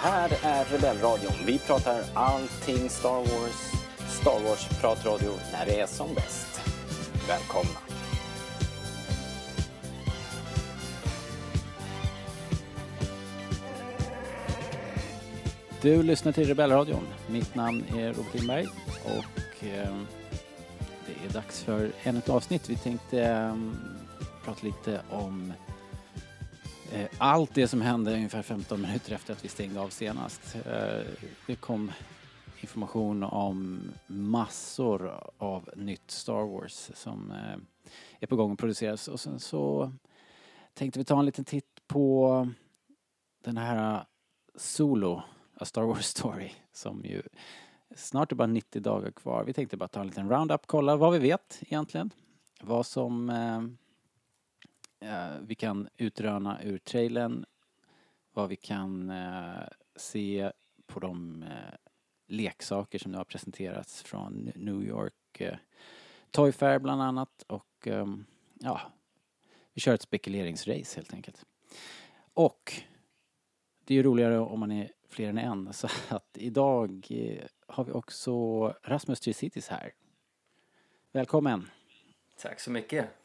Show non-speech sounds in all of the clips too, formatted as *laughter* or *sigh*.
här är Rebellradion. Vi pratar allting Star Wars. Star Wars-pratradio när det är som bäst. Välkomna! Du lyssnar till Rebellradion. Mitt namn är Robert Lindberg och eh, det är dags för ännu ett avsnitt. Vi tänkte eh, prata lite om Eh, allt det som hände ungefär 15 minuter efter att vi stängde av senast. Eh, det kom information om massor av nytt Star Wars som eh, är på gång att produceras och sen så tänkte vi ta en liten titt på den här Solo, A Star Wars Story, som ju snart är bara 90 dagar kvar. Vi tänkte bara ta en liten roundup, kolla vad vi vet egentligen. Vad som eh, vi kan utröna ur trailern, vad vi kan eh, se på de eh, leksaker som nu har presenterats från New York eh, Toy Fair bland annat och ehm, ja, vi kör ett spekuleringsrace helt enkelt. Och det är ju roligare om man är fler än en *laughs* så att idag eh, har vi också Rasmus Tricitis här. Välkommen! Tack så mycket.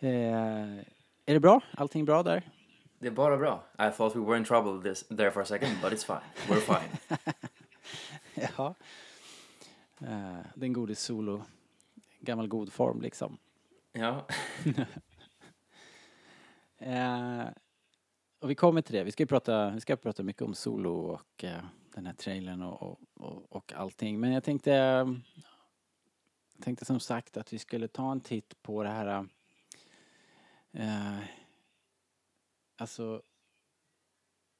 Eh, är det bra? Allting bra där? Det är bara bra. I thought we were in trouble this, there for a second, but it's fine. We're fine. *laughs* ja. Eh, den gode solo. Gammal god form liksom. Ja. *laughs* Eh, och vi kommer till det. Vi ska ju prata, vi ska prata mycket om solo och eh, den här trailern och, och, och allting. Men jag tänkte, eh, tänkte som sagt att vi skulle ta en titt på det här eh, Alltså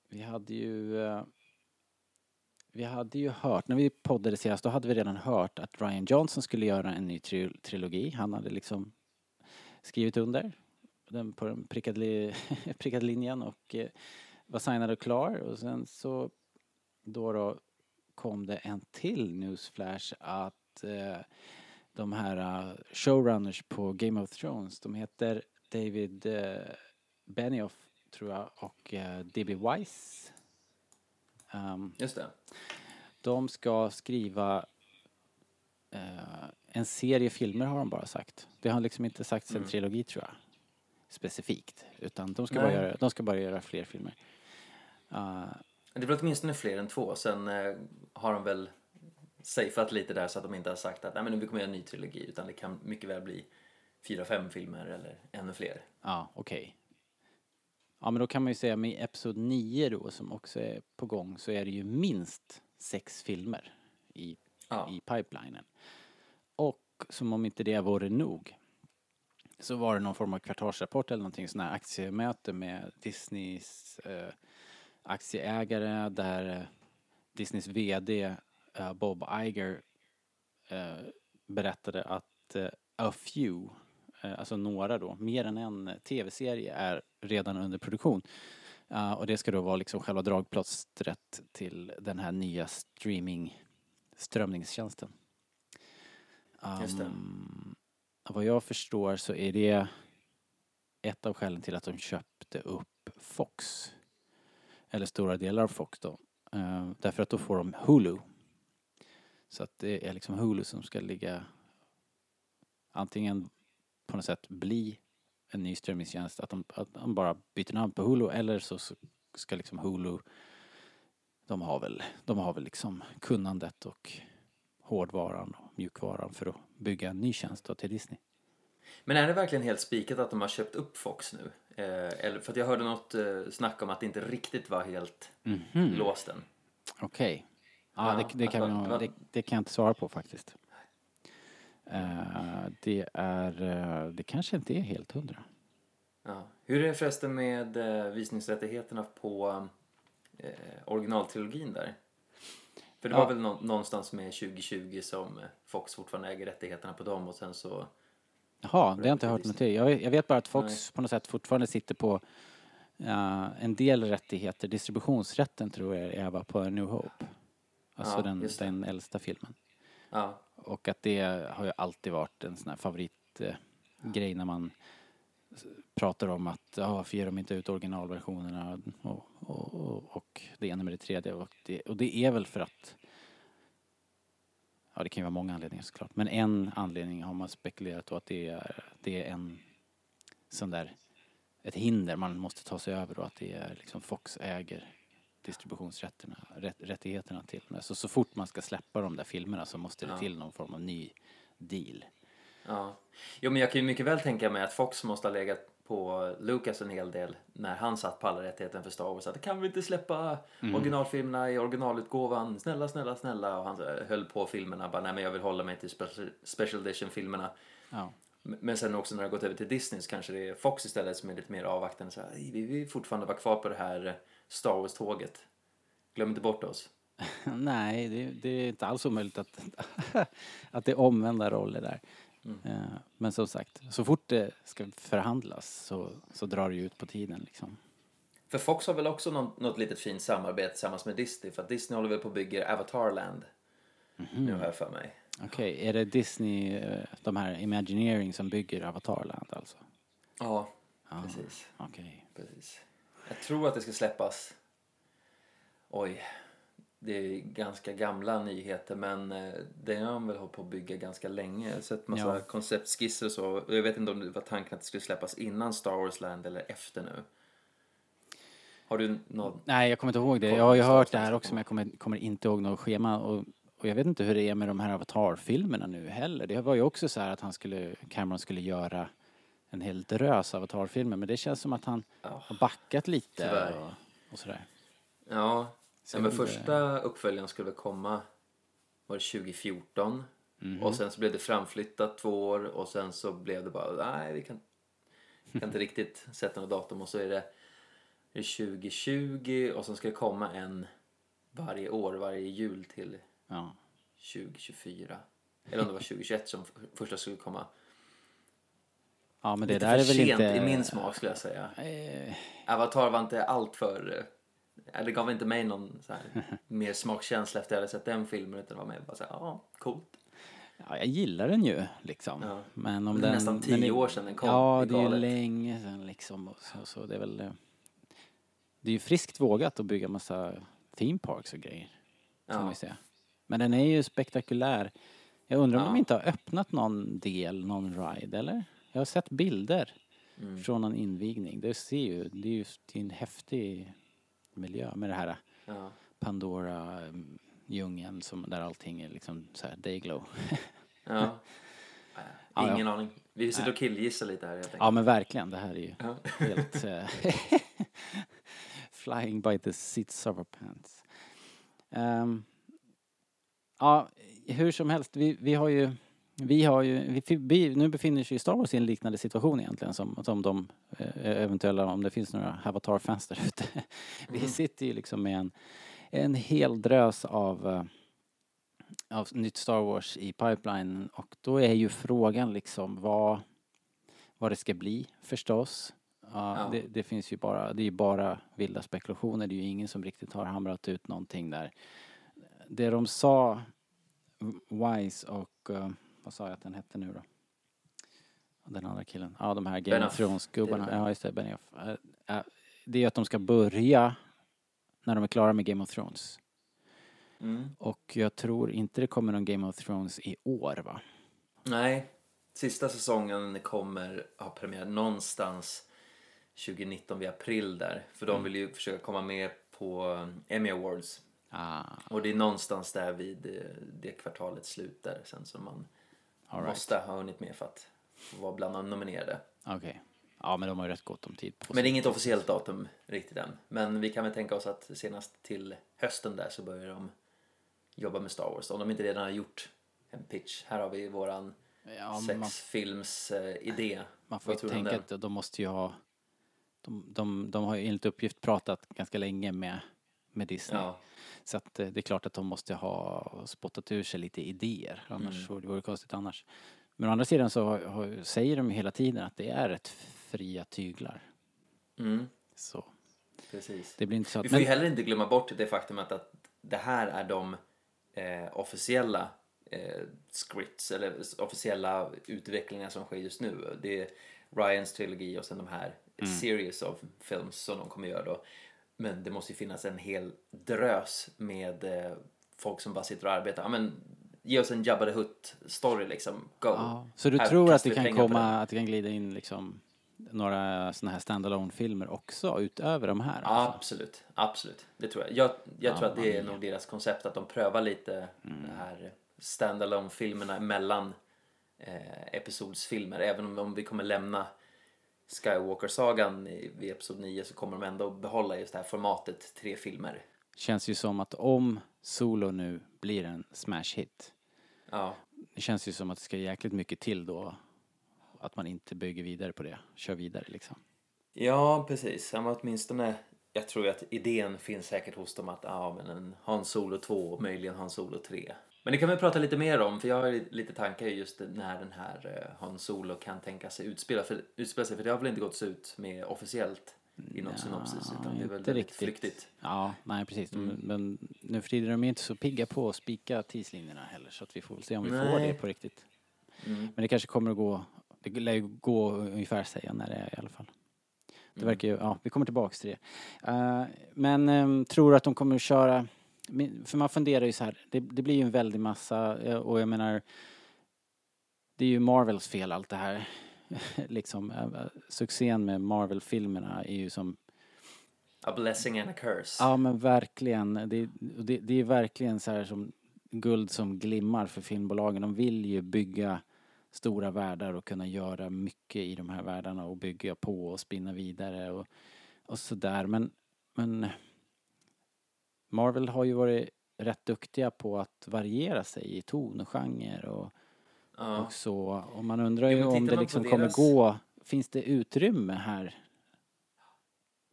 vi hade ju eh, vi hade ju hört, när vi poddade senast, då hade vi redan hört att Ryan Johnson skulle göra en ny tri trilogi. Han hade liksom skrivit under den på den prickade, li *laughs* prickade linjen och eh, var signad och klar. Och sen så då, då kom det en till newsflash att eh, de här uh, showrunners på Game of Thrones, de heter David uh, Benioff tror jag och uh, D.B. Weiss. Um, Just det. de ska skriva eh, en serie filmer har de bara sagt. Det har liksom inte sagts en Mm. trilogi tror jag. Specifikt. Utan de ska, Nej. bara göra, de ska bara göra fler filmer. Uh, Det är väl åtminstone fler än två. Sen eh, har de väl safeat lite där så att de inte har sagt att Nej, men vi kommer göra en ny trilogi. Utan det kan mycket väl bli fyra, fem filmer eller ännu fler. Ja, okej. Ja, men då kan man ju säga med Episod 9 då som också är på gång så är det ju minst sex filmer i, Ja. i pipelinen. Och som om inte det vore nog så var det någon form av kvartalsrapport eller någonting sån här aktiemöte med Disneys eh, aktieägare där eh, Disneys VD eh, Bob Iger eh, berättade att eh, a few alltså några då, mer än en tv-serie är redan under produktion. Eh, och det ska då vara liksom själva dragplåstret till den här nya streaming strömningstjänsten. Um, vad jag förstår så är det ett av skälen till att de köpte upp Fox. Eller stora delar av Fox då. Eh, därför att då får de Hulu. Så att det är liksom Hulu som ska ligga antingen på något sätt bli en ny strömningstjänst, att de, att de bara byter namn på Hulu eller så, så ska liksom Hulu, de har väl, de har väl liksom kunnandet och hårdvaran och mjukvaran för att bygga en ny tjänst då till Disney. Men är det verkligen helt spikat att de har köpt upp Fox nu? Eh, eller, för att jag hörde något eh, snack om att det inte riktigt var helt Mhm. låst än. Okej. Ja, Ja, det, det, kan det, det kan jag inte svara på faktiskt. Eh, det är, eh, det kanske inte är helt hundra. Ja. Hur är det förresten med eh, visningsrättigheterna på eh, originaltrilogin där? För det Ja. var väl nå- någonstans med 2020 som Fox fortfarande äger rättigheterna på dem och sen så... Jaha, det har jag inte hört något till. Jag vet, jag vet bara att Fox Nej. på något sätt fortfarande sitter på eh, en del rättigheter. Distributionsrätten tror jag är på A New Hope. Alltså Ja, den, den äldsta filmen. Ja, och att det har ju alltid varit en sån här favoritgrej när man pratar om att ja, varför ger de inte ut originalversionerna och, och, och, och det ena med det tredje. Och det, och det är väl för att Ja, det kan ju vara många anledningar såklart. Men en anledning har man spekulerat då att det är, det är en sån där, ett hinder man måste ta sig över och att det är liksom Fox äger distributionsrätterna, rätt, rättigheterna till. Så så fort man ska släppa de där filmerna så måste det Ja. till någon form av ny deal. Ja. Jo, men jag kan ju mycket väl tänka mig att Fox måste ha legat på Lucas en hel del när han satt på alla rättigheten för Star Wars. Att kan vi inte släppa originalfilmerna i originalutgåvan? Snälla, snälla, snälla. Och han höll på filmerna. Bara, nej men jag vill hålla mig till special, special edition-filmerna. Ja. Men sen också när det har gått över till Disney så kanske det är Fox istället som är lite mer avvaktande. Så här, "Ej, vi vill fortfarande vara kvar på det här Star Wars-tåget. Glöm inte bort oss. *laughs* Nej, det, det är inte alls omöjligt att, *laughs* att det är omvända roller där. Mm. Eh, Men som sagt, så fort det ska förhandlas så, så drar det ju ut på tiden liksom. För Fox har väl också något, något litet fint samarbete tillsammans med Disney. För att Disney håller väl på och bygger Avatarland. Nu har jag för mig. Okej, är det Disney, eh, de här Imagineering som bygger Avatarland alltså? Ja, Ja, precis. Okej. precis. Jag tror att det ska släppas. Oj, det är ganska gamla nyheter men eh, det har de väl hållit på att bygga ganska länge. Jag har sett massa Ja. konceptskisser och så. Jag vet inte om det var tanken att det skulle släppas innan Star Wars Land eller efter nu. Har du någon? Nej, jag kommer inte ihåg det. Jag har ju hört det här också men jag kommer, kommer inte ihåg något schema. Och, och jag vet inte hur det är med de här Avatar-filmerna nu heller. Det var ju också så här att han skulle, Cameron skulle göra en hel drös Avatar-filmer men det känns som att han Ja, har backat lite och, och sådär. ja. Så men första uppföljaren skulle komma var det 2014. Mhm. Och sen så blev det framflyttat två år och sen så blev det bara, nej vi kan, kan inte *laughs* riktigt sätta något datum och så är det, det är 2020 och sen ska det komma en varje år, varje jul till Ja. 2024. Eller om det var *laughs* 2021 som första skulle komma. Ja, men det Lite där är för väl sent inte... i min smak skulle jag säga. Eh, Avatar var inte allt för... eh, Det gav inte mig någon så här, *laughs* mer smakkänsla efter att jag hade sett den filmen utan var mer bara så här, ja, coolt. Ja, jag gillar den ju liksom. Ja. Men om Det är den, nästan tio det- år sedan den kom. Ja, Det är är ju länge sedan liksom. Så, så det är väl... eh, Det är ju friskt vågat att bygga massa theme parks och grejer. Ja. ju säga. Men den är ju spektakulär. Jag undrar om Ja. de inte har öppnat någon del, någon ride, eller? Jag har sett bilder Mm. från någon invigning. Det ser ju, det är ju en häftig miljö med det här Ja. Pandora-djungeln som där allting är liksom så här dayglow. *laughs* Ja. Ja, Ingen aning. Vi sitter och killgissar lite här helt enkelt. Ja men verkligen, det här är ju Ja. helt *laughs* eh, *laughs* flying by the seats of our pants. Ehm, ja, hur som helst, vi, vi har ju vi har ju, vi, nu befinner sig ju Star Wars i en liknande situation egentligen som, som de eh, eventuella, om det finns några Avatar-fans där ute. *laughs* Vi Mm. sitter ju liksom med en, en hel drös av, eh, av nytt Star Wars i pipeline och då är ju frågan liksom vad, vad det ska bli förstås. Ja, Ja. Det, det finns ju bara, det är ju bara vilda spekulationer. Det är ju ingen som riktigt har hamrat ut någonting där. Det de sa, Wise och, eh, vad sa jag att den hette nu då? Den andra killen. Ja, de här Game of. Thrones-gubbarna. Ja, just det, Benioff. Eh, eh, Det är att de ska börja när de är klara med Game of Thrones. Mm. Och jag tror inte det kommer någon Game of Thrones i år va? Nej, sista säsongen kommer ha premiär någonstans 2019 vid april där. För Mm. de vill ju försöka komma med på Emmy Awards. Ah, Och det är någonstans där vid eh, det kvartalets slut där sen som man all right. måste ha hunnit med för att vara bland de nominerade. Okej. Ja, men de har ju rätt gott om tid på Men det är inget officiellt datum riktigt än. Men vi kan väl tänka oss att senast till hösten där så börjar de jobba med Star Wars. Om de inte redan har gjort en pitch. Här har vi våran Ja, men man, eh, man får ju tänka att de måste ju ha... De, de, de har ju enligt uppgift pratat ganska länge med, med Disney. Ja, Så att eh, det är klart att de måste ha spottat ur sig lite idéer. Annars Mm. det vore konstigt annars. Men å andra sidan så säger de hela tiden att det är rätt fria tyglar. mm, Så precis. det blir inte så Vi att... får ju heller inte glömma bort det faktumet att det här är de eh, officiella eh, scripts eller officiella utvecklingar som sker just nu. Det är Ryans trilogi och sen de här Mm. series of films som de kommer göra då. Men det måste ju finnas en hel drös med eh, folk som bara sitter och arbetar. Ja, men, ge oss en Jabba the Hutt-story liksom. Go! Ja, så du Här tror att det kan komma, det. att det kan glida in liksom några sådana här standalone filmer också utöver de här? Ja, alltså? absolut. Absolut. Det tror jag. Jag, jag tror att det är Mamma nog deras koncept att de prövar lite Mm. de här standalone filmerna mellan eh, episodsfilmer. Även om, om vi kommer lämna Skywalker-sagan i- episod 9 så kommer de ändå behålla just det här formatet tre filmer. Känns ju som att om Solo nu blir en smash hit, Ja, det känns ju som att det ska jäkligt mycket till då att man inte bygger vidare på det, kör vidare liksom. ja precis. Ja, men åtminstone, jag tror ju att idén finns säkert hos dem att ja, men en Han Solo 2 och möjligen Han Solo 3. Men det kan vi prata lite mer om för jag har lite tankar just när den här eh, Han Solo kan tänka sig utspela, för, utspela sig för det har väl inte gått ut med officiellt i någon synopsis utan det är väl riktigt. flyktigt. Ja, nej precis. Mm. Men, nu för tiden är de inte så pigga på att spika tidslinjerna heller så att vi får väl se om vi får Nej. det på riktigt. Mm. Men det kanske kommer att gå, det lär ju gå ungefär säga när det är i alla fall. Det Mm. verkar ju, ja, vi kommer tillbaks till det. Eh, men um, tror att de kommer att köra, för man funderar ju så här, det, det blir ju en väldig massa eh, och jag menar, det är ju Marvels fel allt det här. *laughs* liksom, eh, eh, succén med Marvel-filmerna är ju som A blessing and a curse. Ja men verkligen. Det, det, det är verkligen så här som guld som glimmar för filmbolagen. De vill ju bygga stora världar och kunna göra mycket i de här världarna och bygga på och spinna vidare och, och sådär. Men, men Marvel har ju varit rätt duktiga på att variera sig i ton och genre och, Ja. och så. Och man undrar ju men om det liksom deras- kommer gå, finns det utrymme här?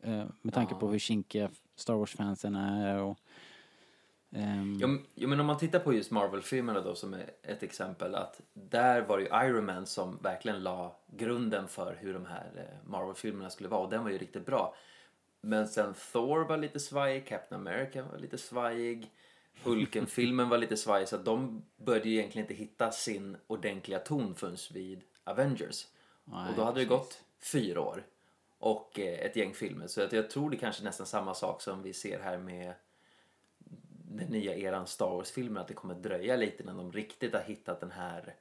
Eh, med tanke Ja. på hur kinkiga Star Wars-fansen är och... Jo, men- jo men om man tittar på just Marvel-filmerna då som är ett exempel att där var det ju Iron Man som verkligen la grunden för hur de här eh, Marvel-filmerna skulle vara och den var ju riktigt bra. Men sen Thor var lite svajig, Captain America var lite svajig, Hulken-filmen var lite svajig så de började ju egentligen inte hitta sin ordentliga ton förrän vid Avengers. nej, och då hade det precis. gått fyra år och eh, ett gäng filmer. Så att jag tror det kanske är nästan samma sak som vi ser här med den nya eran Star Wars-filmer. Att det kommer dröja lite innan de riktigt har hittat den här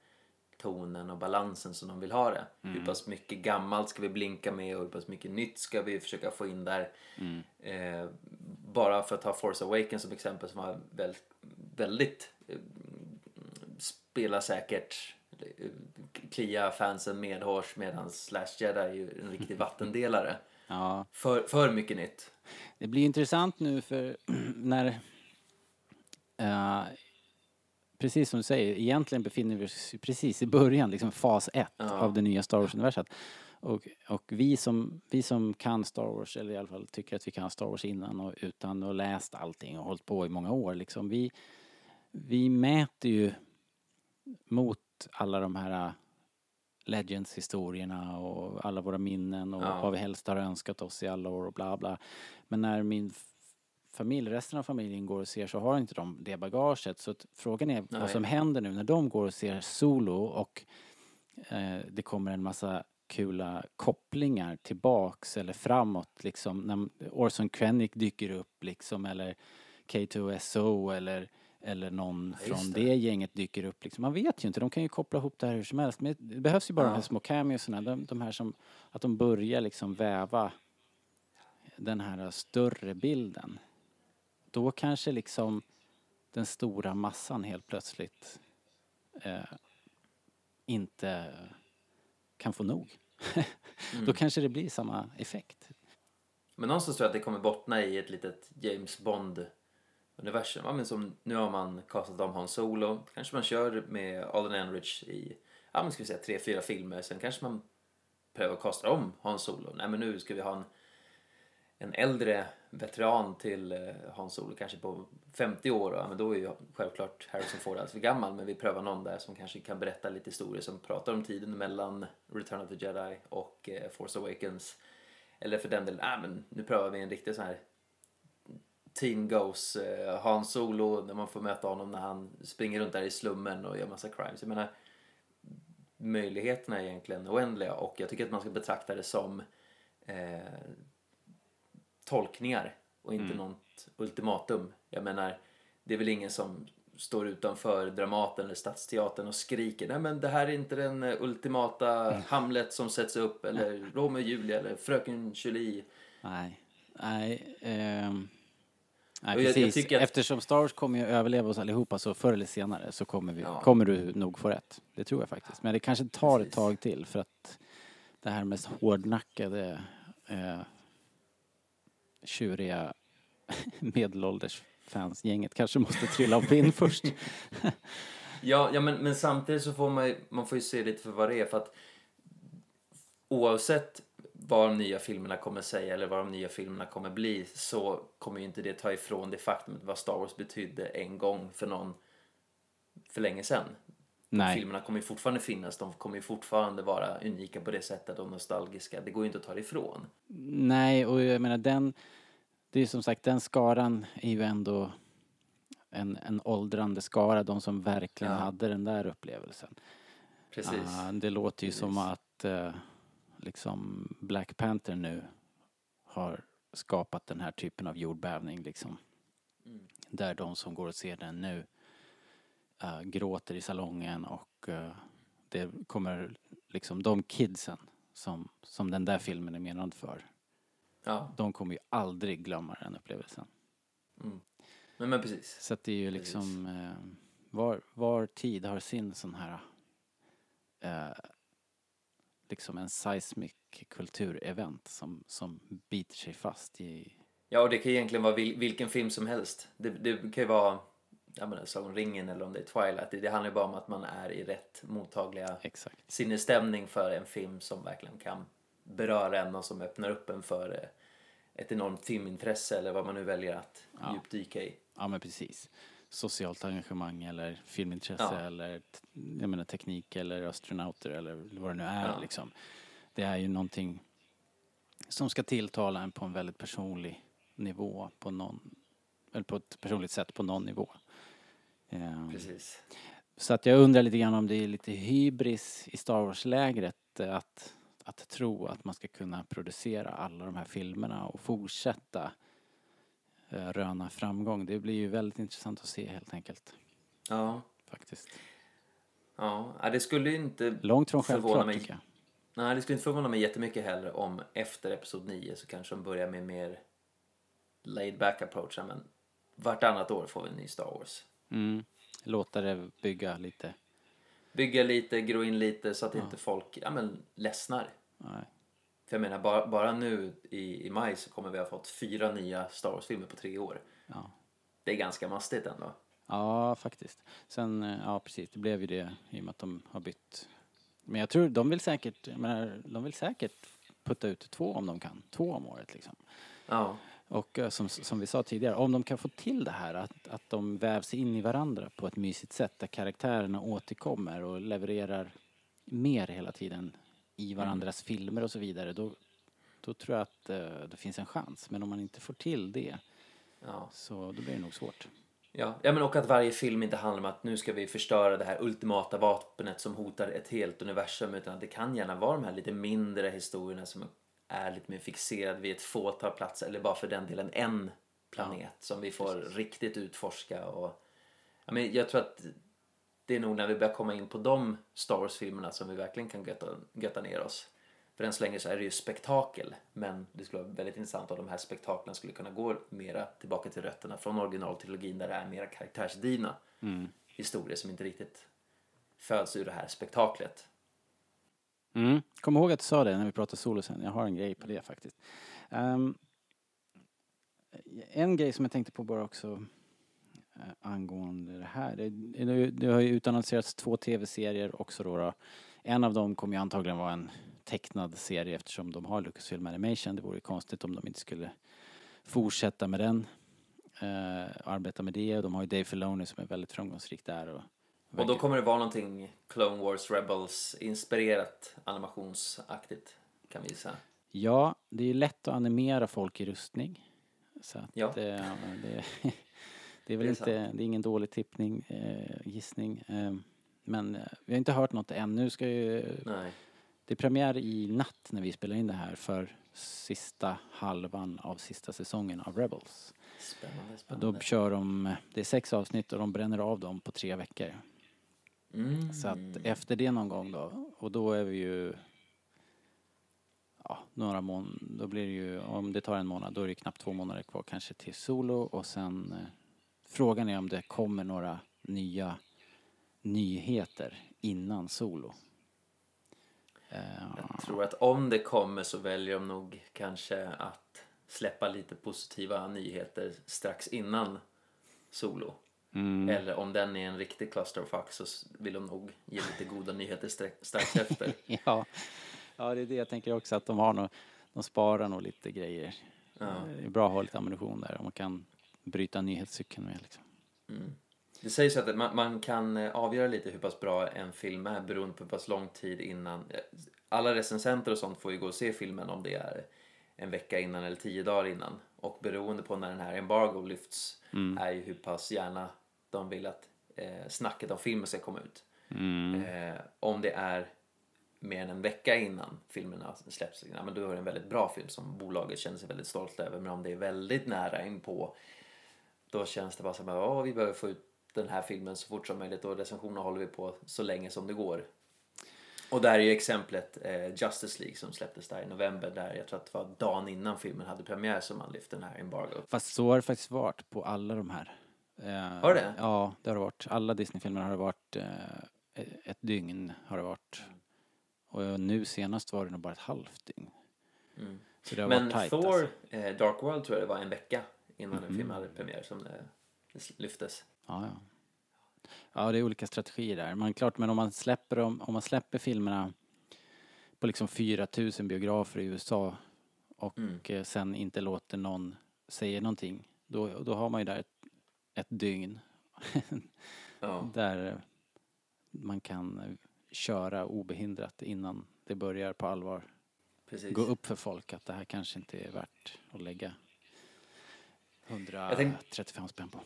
tonen och balansen som de vill ha det. Hur pass mycket gammalt ska vi blinka med och hur pass mycket nytt ska vi försöka få in där. Eh, bara för att ta Force Awakens som exempel som var väldigt, väldigt eh, spela säkert eh, klia fansen medhårs medan Slash Jedi är ju en riktig *laughs* vattendelare. Ja, För, för mycket nytt. det blir intressant nu för *clears throat* när... eh, precis som du säger, egentligen befinner vi oss precis i början, liksom fas ett Ja. av det nya Star Wars-universat. Och, och vi, som, vi som kan Star Wars, eller i alla fall tycker att vi kan Star Wars innan och utan och läst allting och hållit på i många år, liksom, vi, vi mäter ju mot alla de här äh, Legends-historierna och alla våra minnen och Ja. vad vi helst har önskat oss i alla år och bla bla. Men när min familj, resten av familjen går och ser så har inte de det bagaget. Så frågan är Nej. vad som händer nu när de går och ser Solo och eh, det kommer en massa kula kopplingar tillbaks eller framåt liksom. När Orson Krennic dyker upp liksom eller K2SO eller eller någon Ja, från det. det. gänget dyker upp. Liksom. Man vet ju inte, de kan ju koppla ihop det här hur som helst. Men det behövs ju bara Ja. de här små cameosarna, de, de här som, att de börjar liksom väva den här större bilden. Då kanske liksom den stora massan helt plötsligt eh, inte kan få nog. *laughs* Mm. Då kanske det blir samma effekt. Men någonstans tror jag att det kommer bottna i ett litet James Bond-universum. Ja, men som nu har man kastat om Han Solo. Kanske man kör med Alden Enrich i, ja men ska vi säga tre, fyra filmer. Sen kanske man prövar att kasta om Han Solo. Nej men nu ska vi ha en, en äldre veteran till eh, Hans-Olof, kanske på 50 år. Ja, men då är ju självklart Harrison Ford alldeles för gammal. Men vi prövar någon där som kanske kan berätta lite historier som pratar om tiden mellan Return of the Jedi och eh, Force Awakens. Eller för den delen, ah, men nu prövar vi en riktig sån här Teen Goes, eh, Han Solo, när man får möta honom när han springer runt där i slummen och gör massa crimes. Jag menar, möjligheterna är egentligen oändliga och jag tycker att man ska betrakta det som eh, tolkningar och inte Mm. något ultimatum. Jag menar, det är väl ingen som står utanför Dramaten eller Stadsteatern och skriker nej men det här är inte den eh, ultimata Mm. Hamlet som sätts upp eller Romeo och Julia eller Fröken Julie. Nej, nej. ehm, nej jag- jag precis. tycker att- Eftersom Star Wars kommer ju överleva oss allihopa så förr eller senare så kommer, vi, Ja. kommer du nog få rätt. Det tror jag faktiskt. Men det kanske tar ett Precis. tag till för att det här mest hårdnackade eh, tjuriga *laughs* medelålders fansgänget kanske måste trilla av pinn först. *laughs* Ja, ja men, men samtidigt så får man, ju- man får ju se lite för vad det är för att oavsett vad de nya filmerna kommer säga eller vad de nya filmerna kommer bli så kommer ju inte det ta ifrån det faktum vad Star Wars betydde en gång för någon för länge sedan. Nej, Filmerna kommer ju fortfarande finnas, de kommer ju fortfarande vara unika på det sättet och nostalgiska. Det går ju inte att ta det ifrån. nej och jag menar den, det är som sagt den skaran är ju ändå en, en åldrande skara, de som verkligen Ja. hade den där upplevelsen. Precis. Ah, det låter ju som Precis. att eh, liksom Black Panther nu har skapat den här typen av jordbävning liksom. Mm. Där de som går och ser den nu eh, gråter i salongen och eh, det kommer liksom de kidsen som, som den där filmen är menad för. Ja, De kommer ju aldrig glömma den upplevelsen. mm. men, men precis. Så att det är ju liksom eh, var, var tid har sin sån här liksom en seismic kulturevent som, som biter sig fast i Ja, och det kan egentligen vara vil, vilken film som helst. Det, det kan ju vara jag menar, Sagan om ringen eller om det är Twilight. Det, det handlar ju bara om att man är i rätt mottagliga exakt. sinnesstämning för en film som verkligen kan beröra en och som öppnar upp en för eh, ett enormt filmintresse eller vad man nu väljer att Ja. djupdyka i. Ja men precis. Socialt engagemang eller filmintresse Ja. eller jag menar teknik eller astronauter eller vad det nu är Ja. liksom. Det är ju någonting som ska tilltala en på en väldigt personlig nivå på någon eller på ett personligt sätt på någon nivå. Ehm, Precis. Så att jag undrar lite grann om det är lite hybris i Star Wars-lägret eh, att, att tro att man ska kunna producera alla de här filmerna och fortsätta eh, röna framgång. Det blir ju väldigt intressant att se helt enkelt, Ja. faktiskt. Ja, det skulle inte Långt från självklart mig. tycker jag. Nej, det skulle inte förvåna mig jättemycket heller om efter Episod 9 så kanske de börjar med mer laid back approach. Men vartannat år får vi en ny Star Wars. Mm. Låta det bygga lite. Bygga lite, gro in lite så att Ja. inte folk ja, men, ledsnar. Nej. För jag menar, bara, bara nu i, i maj så kommer vi ha fått fyra nya Star Wars-filmer på tre år. Ja. Det är ganska mastigt ändå. ja, faktiskt. Sen, eh, ja precis, det blev ju det i och med att de har bytt. Men jag tror de vill säkert, jag menar, de vill säkert putta ut två om de kan. Två om året liksom. Ja, Och eh, som, som vi sa tidigare, om de kan få till det här att, att de vävs in i varandra på ett mysigt sätt där karaktärerna återkommer och levererar mer hela tiden i varandras filmer och så vidare då, då tror jag att eh, det finns en chans. Men om man inte får till det ja. så då blir det nog svårt. Ja, ja men och att varje film inte handlar om att nu ska vi förstöra det här ultimata vapnet som hotar ett helt universum utan att det kan gärna vara de här lite mindre historierna som är lite mer fixerade vid ett fåtal platser eller bara för den delen en planet som vi får riktigt utforska och ja, men jag tror att det är nog när vi börjar komma in på de Star Wars-filmerna som vi verkligen kan götta, götta ner oss. För än så länge så är det ju spektakel men det skulle vara väldigt intressant om de här spektaklen skulle kunna gå mera tillbaka till rötterna från originaltrilogin där det är mera karaktärsdrivna Mm. historier som inte riktigt föds ur det här spektaklet. Mm. Kom ihåg att du sa det när vi pratade solo sen. Jag har en grej på det faktiskt. Um, en grej som jag tänkte på bara också eh, angående det här. Det, det, det har ju utannonserats två tv-serier också då, då. En av dem kommer ju antagligen vara en tecknad serie eftersom de har Lucasfilm Animation. Det vore ju konstigt om de inte skulle fortsätta med den. Uh, arbeta med det. De har ju Dave Filoni som är väldigt framgångsrik där. Och, och då kommer det vara någonting Clone Wars Rebels inspirerat animationsaktigt kan vi säga. Ja, det är ju lätt att animera folk i rustning. Så att, Ja. eh, det, *laughs* det är väl Det är inte, det är ingen dålig tippning, eh, gissning. Eh, men eh, vi har inte hört något än. Nu ska ju, Nej. det är premiär i natt när vi spelar in det här för sista halvan av sista säsongen av Rebels. Spännande, spännande. Då kör de, det är sex avsnitt och de bränner av dem på tre veckor. Mm. Så att efter det någon gång då, och då är vi ju ja, några månader, då blir det ju, om det tar en månad, då är det knappt två månader kvar kanske till solo och sen eh, frågan är om det kommer några nya nyheter innan solo. Eh, Jag tror att om det kommer så väljer de nog kanske att släppa lite positiva nyheter strax innan solo. Mm, Eller om den är en riktig clusterfuck så vill de nog ge lite goda nyheter stra- strax *laughs* efter. ja. ja, det är det jag tänker också att de har nog, de sparar nog lite grejer. Ja. Det är bra att ha lite ammunition där om man kan bryta nyhetscykeln med liksom. Mm. Det sägs att man, man kan eh, avgöra lite hur pass bra en film är beroende på hur pass lång tid innan. eh, Alla recensenter och sånt får ju gå och se filmen om det är en vecka innan eller tio dagar innan. Och beroende på när den här embargo lyfts Mm. är ju hur pass gärna de vill att eh, snacket om filmen ska komma ut. Mm. Eh, om det är mer än en vecka innan filmerna släpps, ja, men då är det en väldigt bra film som bolaget känner sig väldigt stolt över. Men om det är väldigt nära in på då känns det bara som att "Åh, vi behöver få ut den här filmen så fort som möjligt och recensionerna håller vi på så länge som det går. Och där är ju exemplet eh, Justice League som släpptes där i november där jag tror att det var dagen innan filmen hade premiär som man lyfte den här embargo. Fast så har det faktiskt varit på alla de här. Eh, Har det? Ja, det har det varit. Alla Disney-filmer har det varit eh, ett dygn har det varit. Och nu senast var det nog bara ett halvt dygn. Mm. Så det har Men varit tajt Thor alltså. eh, Dark World tror jag det var en vecka innan den Mhm. filmen hade premiär som det, det lyftes. Ja, ja. Ja, det är olika strategier där. Men klart, men om man släpper dem, om man släpper filmerna på liksom 4000 biografer i USA och Mm. eh, sen inte låter någon säga någonting, då, då har man ju där ett, ett dygn Ja. *laughs* där eh, man kan eh, köra obehindrat innan det börjar på allvar Precis. gå upp för folk att det här kanske inte är värt att lägga Jag tänk- 135 spänn på.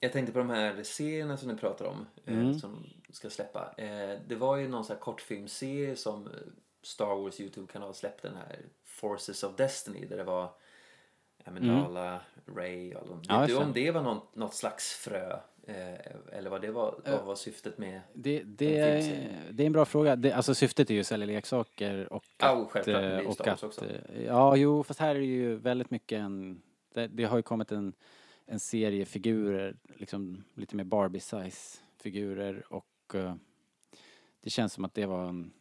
Jag tänkte på de här serierna som ni pratar om eh, Mm. som ska släppa. Eh, det var ju någon sån här kortfilmsserie som eh, Star Wars YouTube-kanal släppte den här Forces of Destiny där det var Amidala, Ray och alla de. Ja, Vet du om det. var någon, något slags frö? Eh, eller vad det var, vad var syftet med? Det, det, filmserie. det är en bra fråga. Det, alltså syftet är ju att sälja leksaker och att... och självklart, är eh, och Star Wars att, också. eh, Ja, jo, fast här är det ju väldigt mycket en... Det, det har ju kommit en, en serie figurer, liksom lite mer Barbie-size figurer och eh, det känns som att det var en,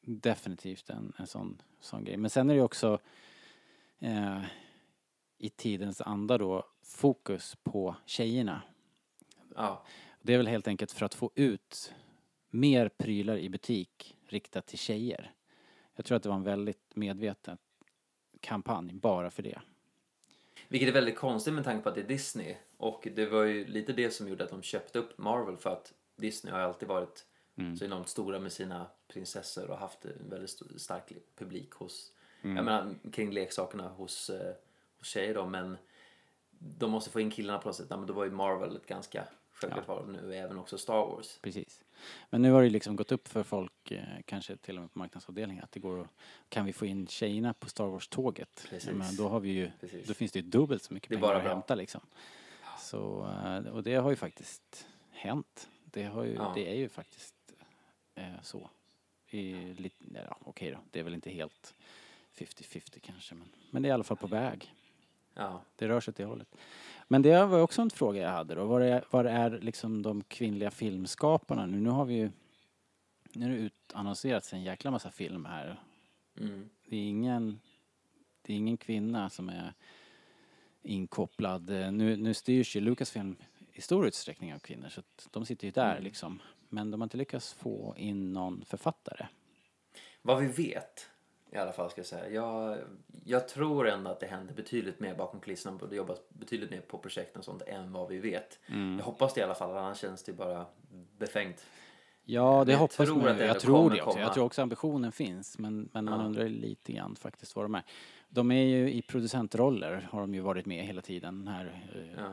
definitivt en, en sån, sån grej. Men sen är det ju också eh, i tidens anda då fokus på tjejerna. Ja, Det är väl helt enkelt för att få ut mer prylar i butik riktat till tjejer. Jag tror att det var en väldigt medveten kampanj bara för det. Vilket är väldigt konstigt med tanke på att det är Disney. Och det var ju lite det som gjorde att de köpte upp Marvel för att Disney har alltid varit Mm. så enormt stora med sina prinsessor och haft en väldigt st- stark publik hos, Mm. jag menar kring leksakerna hos, eh, hos tjejer då men de måste få in killarna på något sätt. Ja, men då var ju Marvel ett ganska självklart val nu även också Star Wars. Precis. Men nu har det liksom gått upp för folk, eh, kanske till och med på marknadsavdelningen, att det går att, kan vi få in tjejerna på Star Wars-tåget? Precis. Men då har vi ju, Precis. då finns det ju dubbelt så mycket pengar bara att bra. hämta liksom. Så, eh, och det har ju faktiskt hänt. Det, har ju, Ja. det är ju faktiskt eh, så. I, lite, ja, okej då, det är väl inte helt 50-50 kanske, men, men det är i alla fall på väg. Ja, Det rör sig åt det hållet. Men det var också en fråga jag hade då. Var är, var är liksom de kvinnliga filmskaparna nu? Nu har vi ju, nu är det utannonserats en jäkla massa film här. mm. Det är ingen, det är ingen kvinna som är inkopplad. Nu, nu styrs ju Lucasfilm i stor utsträckning av kvinnor så att de sitter ju där Mm. liksom. Men de har inte lyckats få in någon författare. Vad vi vet i alla fall ska jag säga. Jag, jag tror ändå att det händer betydligt mer bakom kulisserna och det jobbas betydligt mer på projekten och sånt än vad vi vet. Jag hoppas det i alla fall, annars känns det bara befängt. Ja, det Jag hoppas tror man att ju. Jag tror det också. Jag tror också ambitionen finns. Men, men man Ja. undrar lite grann faktiskt vad de är. De är ju i producentroller, har de ju varit med hela tiden. Den här, eh, Ja.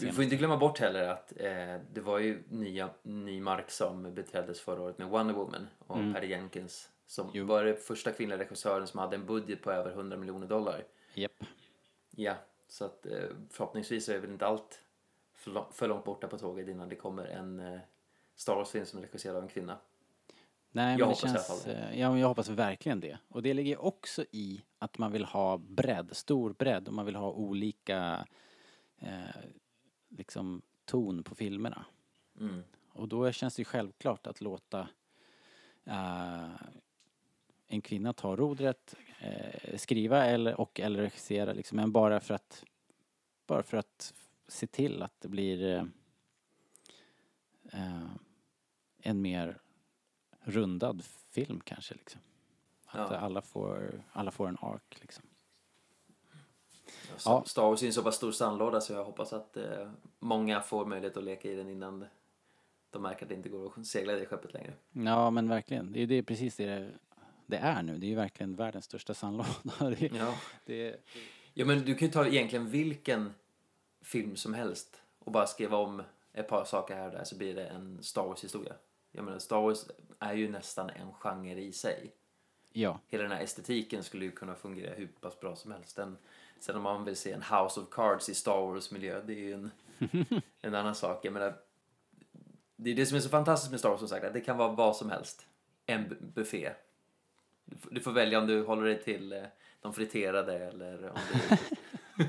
Vi får inte glömma bort heller att eh, det var ju nya, ny mark som beträddes förra året med Wonder Woman och Mm. Patty Jenkins som Jo. var den första kvinnliga regissören som hade en budget på över 100 miljoner dollar. Japp. Ja, så att eh, förhoppningsvis är väl inte allt för, lång, för långt borta på tåget innan det kommer en eh, Star Wars-film som är regisserad av en kvinna. Nej, Jag men det känns, eh, ja, jag hoppas verkligen det. Och det ligger också i att man vill ha bredd, stor bredd och man vill ha olika eh, liksom ton på filmerna. Mm. Och då känns det självklart att låta eh, en kvinna ta rodret, eh, skriva eller, och eller regissera liksom, men bara för att bara för att se till att det blir eh, eh, en mer rundad film kanske liksom. Att Ja. alla, får, alla får en ark liksom. Ja. Star Wars är en så pass stor sandlåda så jag hoppas att eh, många får möjlighet att leka i den innan de märker att det inte går att segla i det skeppet längre. Ja men verkligen, det är, det är precis det det är nu. Det är ju verkligen världens största sandlåda. *laughs* Det, Ja. det, ja, men du kan ju ta egentligen vilken film som helst och bara skriva om ett par saker här och där så blir det en Star Wars-historia. Jag menar, Star Wars är ju nästan en genre i sig. ja, Hela den här estetiken skulle ju kunna fungera hur pass bra som helst. Den, sen om man vill se en House of Cards i Star Wars-miljö, det är ju en, *laughs* en annan sak. Jag menar, det är det som är så fantastiskt med Star Wars som sagt, att det kan vara vad som helst. En bu- buffé. Du får, välja om du håller dig till eh, de friterade eller om du... *laughs*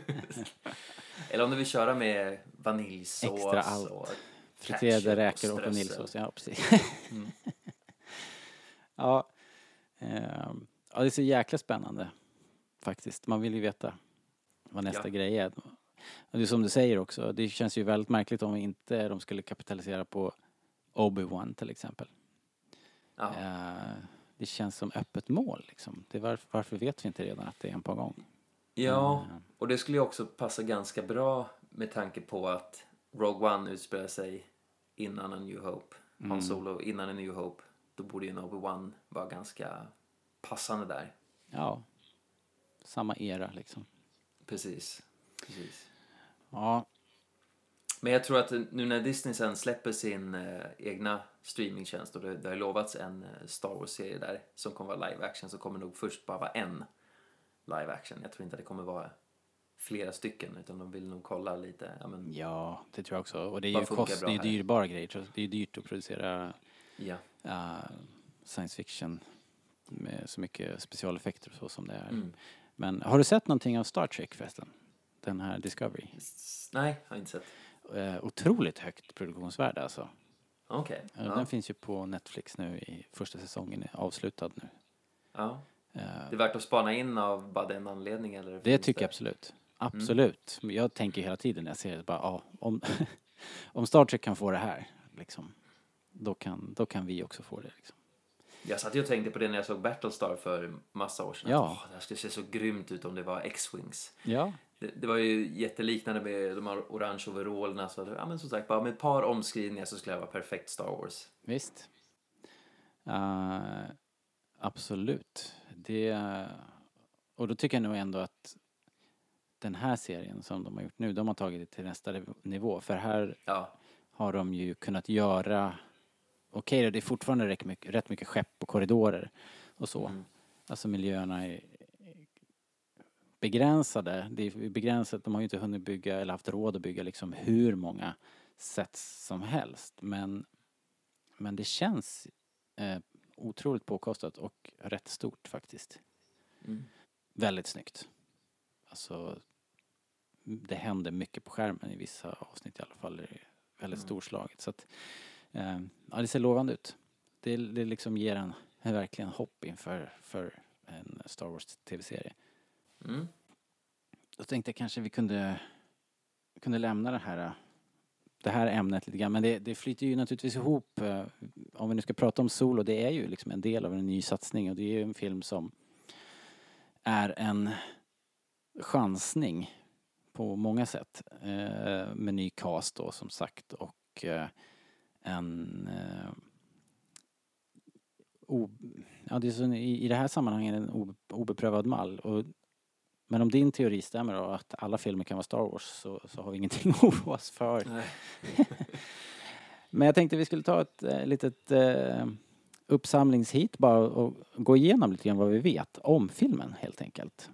eller om du vill köra med vaniljsås Extra allt. och friterade räkor och strössel. vaniljsås. Ja, precis. Mm. *laughs* ja, ehm, ja, det är så jäkla spännande faktiskt. Man vill ju veta vad nästa Ja. grej är. Och det är som du säger också, det känns ju väldigt märkligt om inte de skulle kapitalisera på Obi-Wan till exempel. Ja. Eh, det känns som öppet mål liksom. Det är varför, vet vi inte redan att det är en på gång? Ja, Mm. och det skulle ju också passa ganska bra med tanke på att Rogue One utspelar sig innan en New Hope. Mm. Han Solo innan en New Hope. Då borde ju en Obi-Wan vara ganska passande där. Ja, samma era liksom. Precis. Precis. Ja, Men jag tror att nu när Disney sen släpper sin eh, egna streamingtjänst och det, det har lovats en eh, Star Wars-serie där som kommer vara live action så kommer nog först bara vara en live action. Jag tror inte att det kommer vara flera stycken utan de vill nog kolla lite. Ja, men, ja, det tror jag också. Och det är ju kost, det är dyrbara grejer. så Det är dyrt att producera ja. uh, science fiction med så mycket specialeffekter och så som det är. Mm. Men har du sett någonting av Star Trek förresten? Den här Discovery? S- Nej, har inte sett. Uh, otroligt högt produktionsvärde alltså. Okej. Uh, Ja. Den finns ju på Netflix nu i första säsongen, är avslutad nu. ja. Uh, Det är värt att spana in av bara den anledningen? Eller det tycker jag absolut. Absolut. Men Jag tänker hela tiden när jag ser det bara, ja, om, *laughs* om Star Trek kan få det här, liksom, då kan, då kan vi också få det. Liksom. Jag satt ju och tänkte på det när jag såg Battlestar för massa år sedan. Ja. Att, åh, det här skulle se så grymt ut om det var X-Wings. Ja. Det, det var ju jätteliknande med de här orange overallerna. Så ja, men som sagt, bara med ett par omskrivningar så skulle det vara perfekt Star Wars. Visst. Uh, absolut. Det, och då tycker jag nog ändå att den här serien som de har gjort nu, de har tagit det till nästa nivå. För här Ja, har de ju kunnat göra, okej det är fortfarande rätt mycket, rätt mycket skepp och korridorer och så. Mm. Alltså miljöerna är begränsade. Det är begränsat, de har ju inte hunnit bygga eller haft råd att bygga liksom hur många sets som helst. Men, men det känns eh, otroligt påkostat och rätt stort faktiskt. Mm. Väldigt snyggt. Alltså, det händer mycket på skärmen i vissa avsnitt i alla fall. Det är väldigt Mm. storslaget. Så att, eh, ja, det ser lovande ut. Det, det liksom ger en, en verkligen hopp inför för en Star Wars tv-serie. Mm. Då tänkte jag kanske vi kunde, kunde lämna det här, det här ämnet lite grann. Men det, det flyter ju naturligtvis ihop. Eh, om vi nu ska prata om Solo, det är ju liksom en del av en ny satsning och det är ju en film som är en chansning på många sätt. Eh, med ny cast då som sagt och eh, en eh, o, ja, det är så, i, i det här sammanhanget en obe, obeprövad mall och men om din teori stämmer då, att alla filmer kan vara Star Wars, så, så har vi ingenting att oroa oss för. Nej. *laughs* Men jag tänkte vi skulle ta ett eh, litet eh, uppsamlingshit bara och gå igenom lite grann vad vi vet om filmen helt enkelt.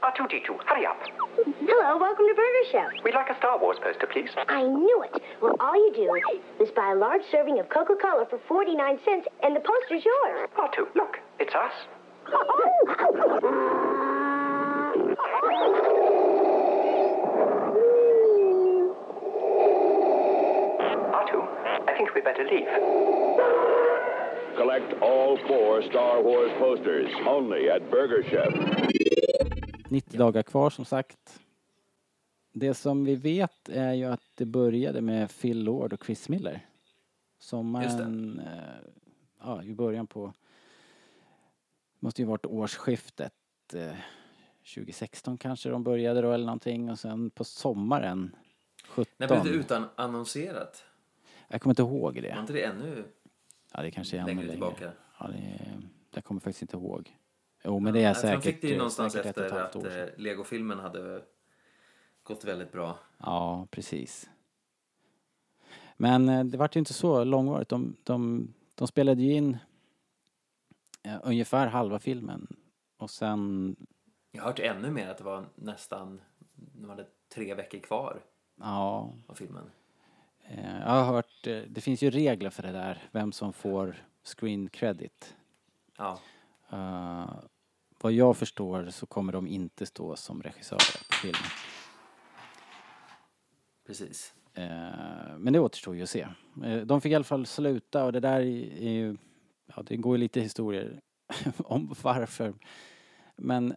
R2D2, hurry up. Hello, welcome to Burger Chef. We'd like a Star Wars poster, please. I knew it. Well, all you do is buy a large serving of Coca-Cola for 49 cents, and the poster's yours. R2, look, it's us. R2, I think we better leave. Collect all four Star Wars posters only at Burger Chef. 90 dagar kvar som sagt. Det som vi vet är ju att det började med Phil Lord och Chris Miller. Sommaren, eh, ja i början på, måste ju varit årsskiftet, eh, 2016 kanske de började då eller någonting och sen på sommaren 17. När blev det utan annonserat? Jag kommer inte ihåg Var det. inte det ännu Ja det kanske är ännu längre tillbaka? Ja det, jag kommer faktiskt inte ihåg. Jo men det är Jag tror de säkert, fick det ju någonstans säkert och ett efter att sedan. eh, Lego-filmen hade gått väldigt bra. Ja, precis. Men eh, det vart ju inte så långvarigt. De, de, de spelade ju in eh, ungefär halva filmen och sen, Jag har hört ännu mer att det var nästan, de hade tre veckor kvar ja, av filmen. eh, jag har hört, eh, det finns ju regler för det där, vem som får screen credit. Ja, Eh, vad jag förstår så kommer de inte stå som regissörer på filmen. precis. Eh, Men det återstår ju att se. De fick i alla fall sluta och det där är ju, ja det går ju lite historier *laughs* om varför. Men,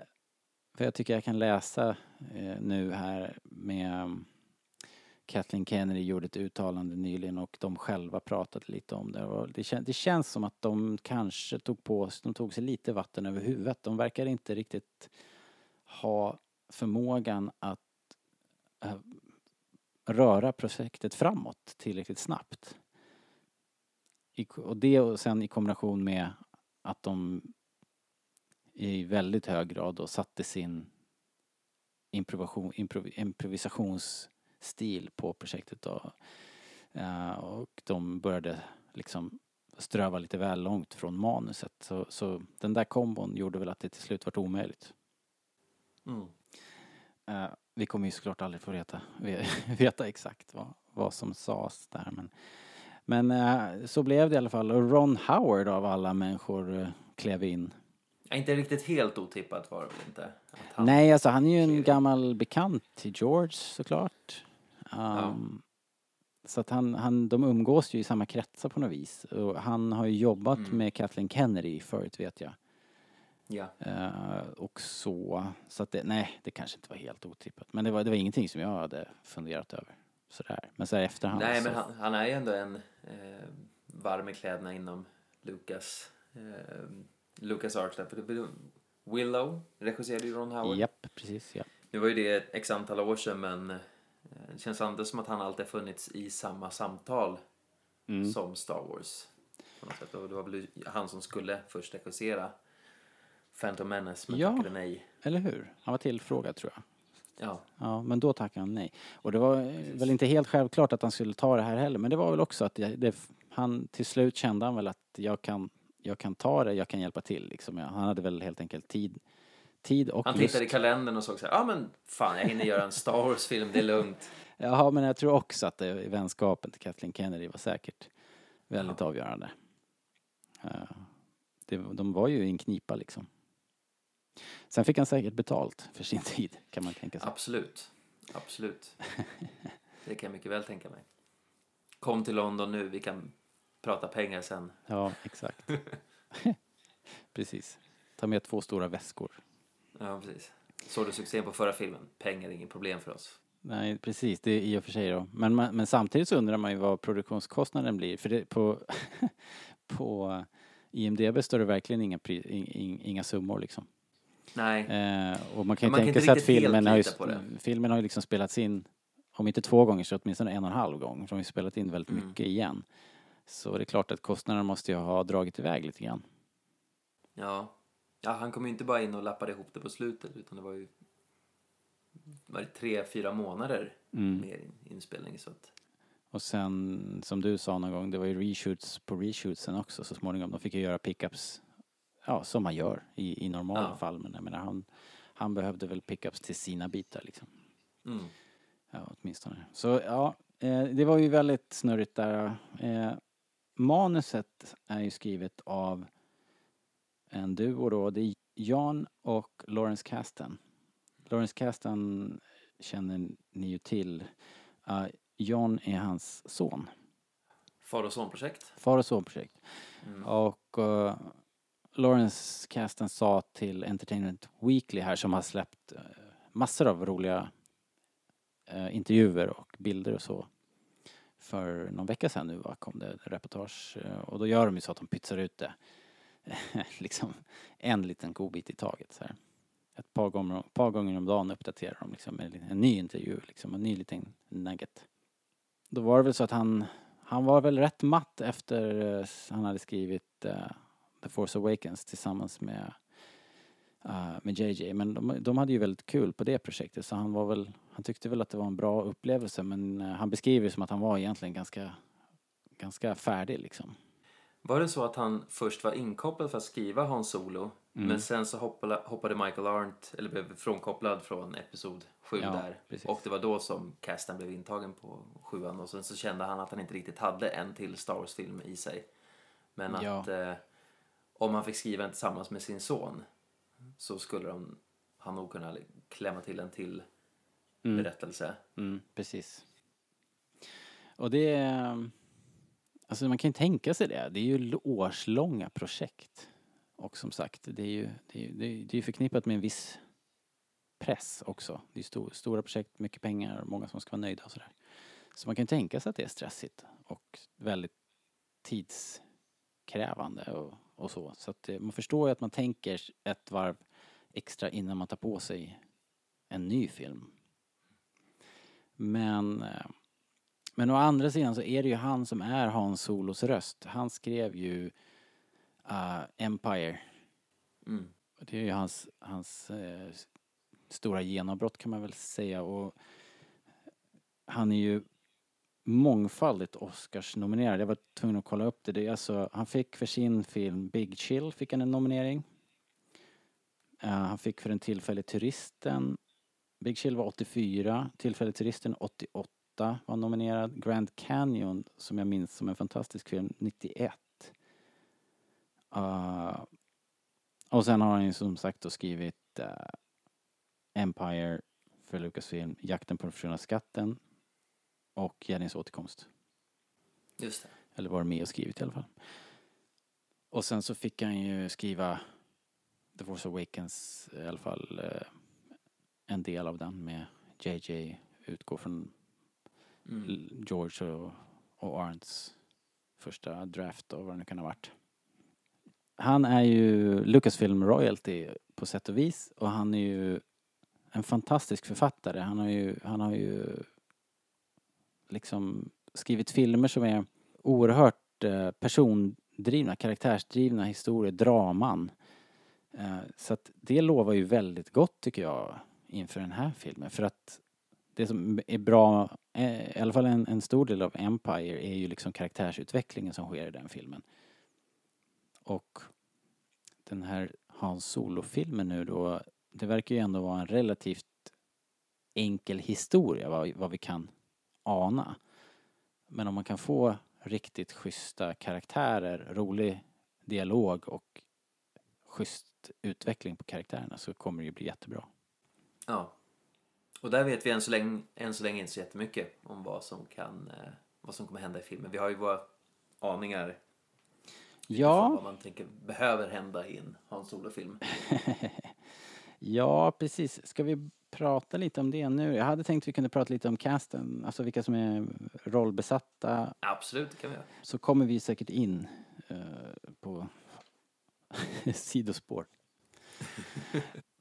för jag tycker jag kan läsa eh, nu här med um, Kathleen Kennedy gjorde ett uttalande nyligen och de själva pratade lite om det. Och det, kän, det känns som att de kanske tog på sig, de tog sig lite vatten över huvudet. De verkar inte riktigt ha förmågan att eh, röra projektet framåt tillräckligt snabbt. Och det och sen i kombination med att de i väldigt hög grad då satte sin improvisation, improv, improvisationsstil på projektet då. Eh, och de började liksom ströva lite väl långt från manuset. Så, så den där kombon gjorde väl att det till slut var omöjligt. Mm. Eh, vi kommer ju såklart aldrig få veta, *laughs* veta exakt vad, vad som sades där men, men eh, så blev det i alla fall och Ron Howard av alla människor eh, klev in. Ja, inte riktigt helt otippat var det väl inte? Han- Nej alltså han är ju en gammal bekant till George såklart. Um, Så att han, han, de umgås ju i samma kretsar på något vis och han har ju jobbat Mm. med Kathleen Kennedy förut vet jag. Ja. Eh, och så, så att det, nej det kanske inte var helt otippat men det var, det var ingenting som jag hade funderat över. Sådär. Men så här i efterhand Nej, men han, han är ju ändå en eh, varm i kläderna inom Lucas, eh, Lucas Arts. Willow regisserade ju Ron Howard. Japp, precis ja. Nu var ju det x antal år sedan men eh, det känns ändå som att han alltid har funnits i samma samtal Mm. som Star Wars. På något sätt. Och det var väl han som skulle först regissera Phantom Menace men Ja. tackade nej. Eller hur? Han var tillfrågad tror jag. Ja, Ja, men då tackade han nej. Och det var eh, väl inte helt självklart att han skulle ta det här heller, men det var väl också att det, det, han till slut kände han väl att jag kan, jag kan ta det, jag kan hjälpa till liksom. Ja, Han hade väl helt enkelt tid, tid och han lust. tittade i kalendern och såg så här, ja ah, men fan jag hinner göra en Star Wars-film, det är lugnt. *laughs* Ja, men jag tror också att det, vänskapen till Kathleen Kennedy var säkert väldigt avgörande. Eh, det, de var ju i en knipa liksom. Sen fick han säkert betalt för sin *laughs* tid, kan man tänka sig. Absolut, absolut. Det kan jag mycket väl tänka mig. Kom till London nu, vi kan prata pengar sen. Ja, exakt. *laughs* Precis. Ta med två stora väskor. Ja, precis. Såg du succén på förra filmen? Pengar är inget problem för oss. Nej, precis. Det är i och för sig då. Men, man- men samtidigt så undrar man ju vad produktionskostnaden blir. För det, på, *laughs* på IMDB står det verkligen inga, pri, in, in, inga summor liksom. Nej, Eh, och man kan ju Man kan tänka inte sig att filmen har, ju, filmen har ju liksom spelats in, om inte två gånger så åtminstone en och en halv gång. För de har ju spelat in väldigt Mm. mycket igen. Så det är klart att kostnaderna måste ju ha dragit iväg lite grann. ja. Ja, han kom ju inte bara in och lappade ihop det på slutet utan det var ju var det tre, fyra månader Mm. mer in- inspelning så att Och sen, som du sa någon gång, det var ju reshoots på reshootsen också så småningom. De fick ju göra pickups, ja, som man gör i, i normala Ja. fall. Men jag menar, han, han behövde väl pickups till sina bitar liksom. mm. Ja, åtminstone. Så ja, eh, det var ju väldigt snurrigt där. Eh, manuset är ju skrivet av en duo då. Det är Jan och Lawrence Kasten. Lawrence Kasten känner ni ju till. Uh, John är hans son. Far och sonprojekt. Far och sonprojekt. Mm. Och uh, Lawrence Kasten sa till Entertainment Weekly här som har släppt eh, massor av roliga eh, intervjuer och bilder och så. För någon vecka sedan nu va, kom det ett reportage eh, och då gör de ju så att de pytsar ut det. *laughs* liksom en liten godbit i taget så här. Ett par gånger, par gånger om dagen uppdaterar de liksom en, en ny intervju, liksom en ny liten nugget. Då var det väl så att han, han var väl rätt matt efter eh, han hade skrivit eh, The Force Awakens tillsammans med, eh, med JJ. Men de, de hade ju väldigt kul på det projektet så han var väl, han tyckte väl att det var en bra upplevelse men eh, han beskriver det som att han var egentligen ganska, ganska färdig liksom. Var det så att han först var inkopplad för att skriva Hans Solo Mm. men sen så hoppade, hoppade Michael Arndt, eller blev frånkopplad från episod 7 Ja, där. precis. Och det var då som casten blev intagen på sjuan och sen så kände han att han inte riktigt hade en till Star Wars-film i sig. Men att Ja. eh, om han fick skriva en tillsammans med sin son så skulle de, han nog kunna klämma till en till Mm. berättelse. Mm, precis. Och det är... Alltså man kan ju tänka sig det. Det är ju årslånga projekt. Och som sagt, det är ju, det är, det är, det är förknippat med en viss press också. Det är stor, stora projekt, mycket pengar, många som ska vara nöjda och sådär. Så man kan ju tänka sig att det är stressigt och väldigt tidskrävande och, och så. Så att eh, man förstår ju att man tänker ett varv extra innan man tar på sig en ny film. Men, eh, men å andra sidan så är det ju han som är Hans Solos röst. Han skrev ju eh, Empire. Mm. Det är ju hans, hans eh, stora genombrott kan man väl säga. Och han är ju mångfaldigt Oscars-nominerad. Jag var tvungen att kolla upp det. det är alltså, han fick för sin film Big Chill fick han en nominering. Uh, han fick för den tillfälliga turisten Big Chill var 84, Tillfälliga turisten 88 var nominerad. Grand Canyon, som jag minns som en fantastisk film, 91. Uh, eh, och sen har han ju som sagt då skrivit uh, Empire för Lucasfilm, Jakten på den försvunna skatten och Jennings återkomst. Just det. Eller var med och skrivit i alla fall. Och sen så fick han ju skriva The Force Awakens, i alla fall eh, en del av den med JJ utgår från Mm. George och, och Arndts första draft och vad det nu kan ha varit. Han är ju Lucasfilm royalty på sätt och vis och han är ju en fantastisk författare. Han har ju, han har ju liksom skrivit filmer som är oerhört eh, persondrivna, karaktärsdrivna historier, draman. Eh, så att det lovar ju väldigt gott tycker jag inför den här filmen. För att det som är bra, eh, i alla fall en, en stor del av Empire, är ju liksom karaktärsutvecklingen som sker i den filmen. Och den här Hans Solo-filmen nu då, det verkar ju ändå vara en relativt enkel historia vad, vad vi kan ana. Men om man kan få riktigt schyssta karaktärer, rolig dialog och schysst utveckling på karaktärerna så kommer det ju bli jättebra. Ja. Och där vet vi än så länge, än så länge inte så jättemycket om vad som kan, eh, vad som kommer hända i filmen. Vi har ju våra aningar Ja, vad man tänker behöver hända i en Hans Solo-film. *laughs* ja precis. Ska vi prata lite om det nu? Jag hade tänkt att vi kunde prata lite om casten, alltså vilka som är rollbesatta. Absolut, det kan vi göra. Så kommer vi säkert in eh, på *laughs* sidospår.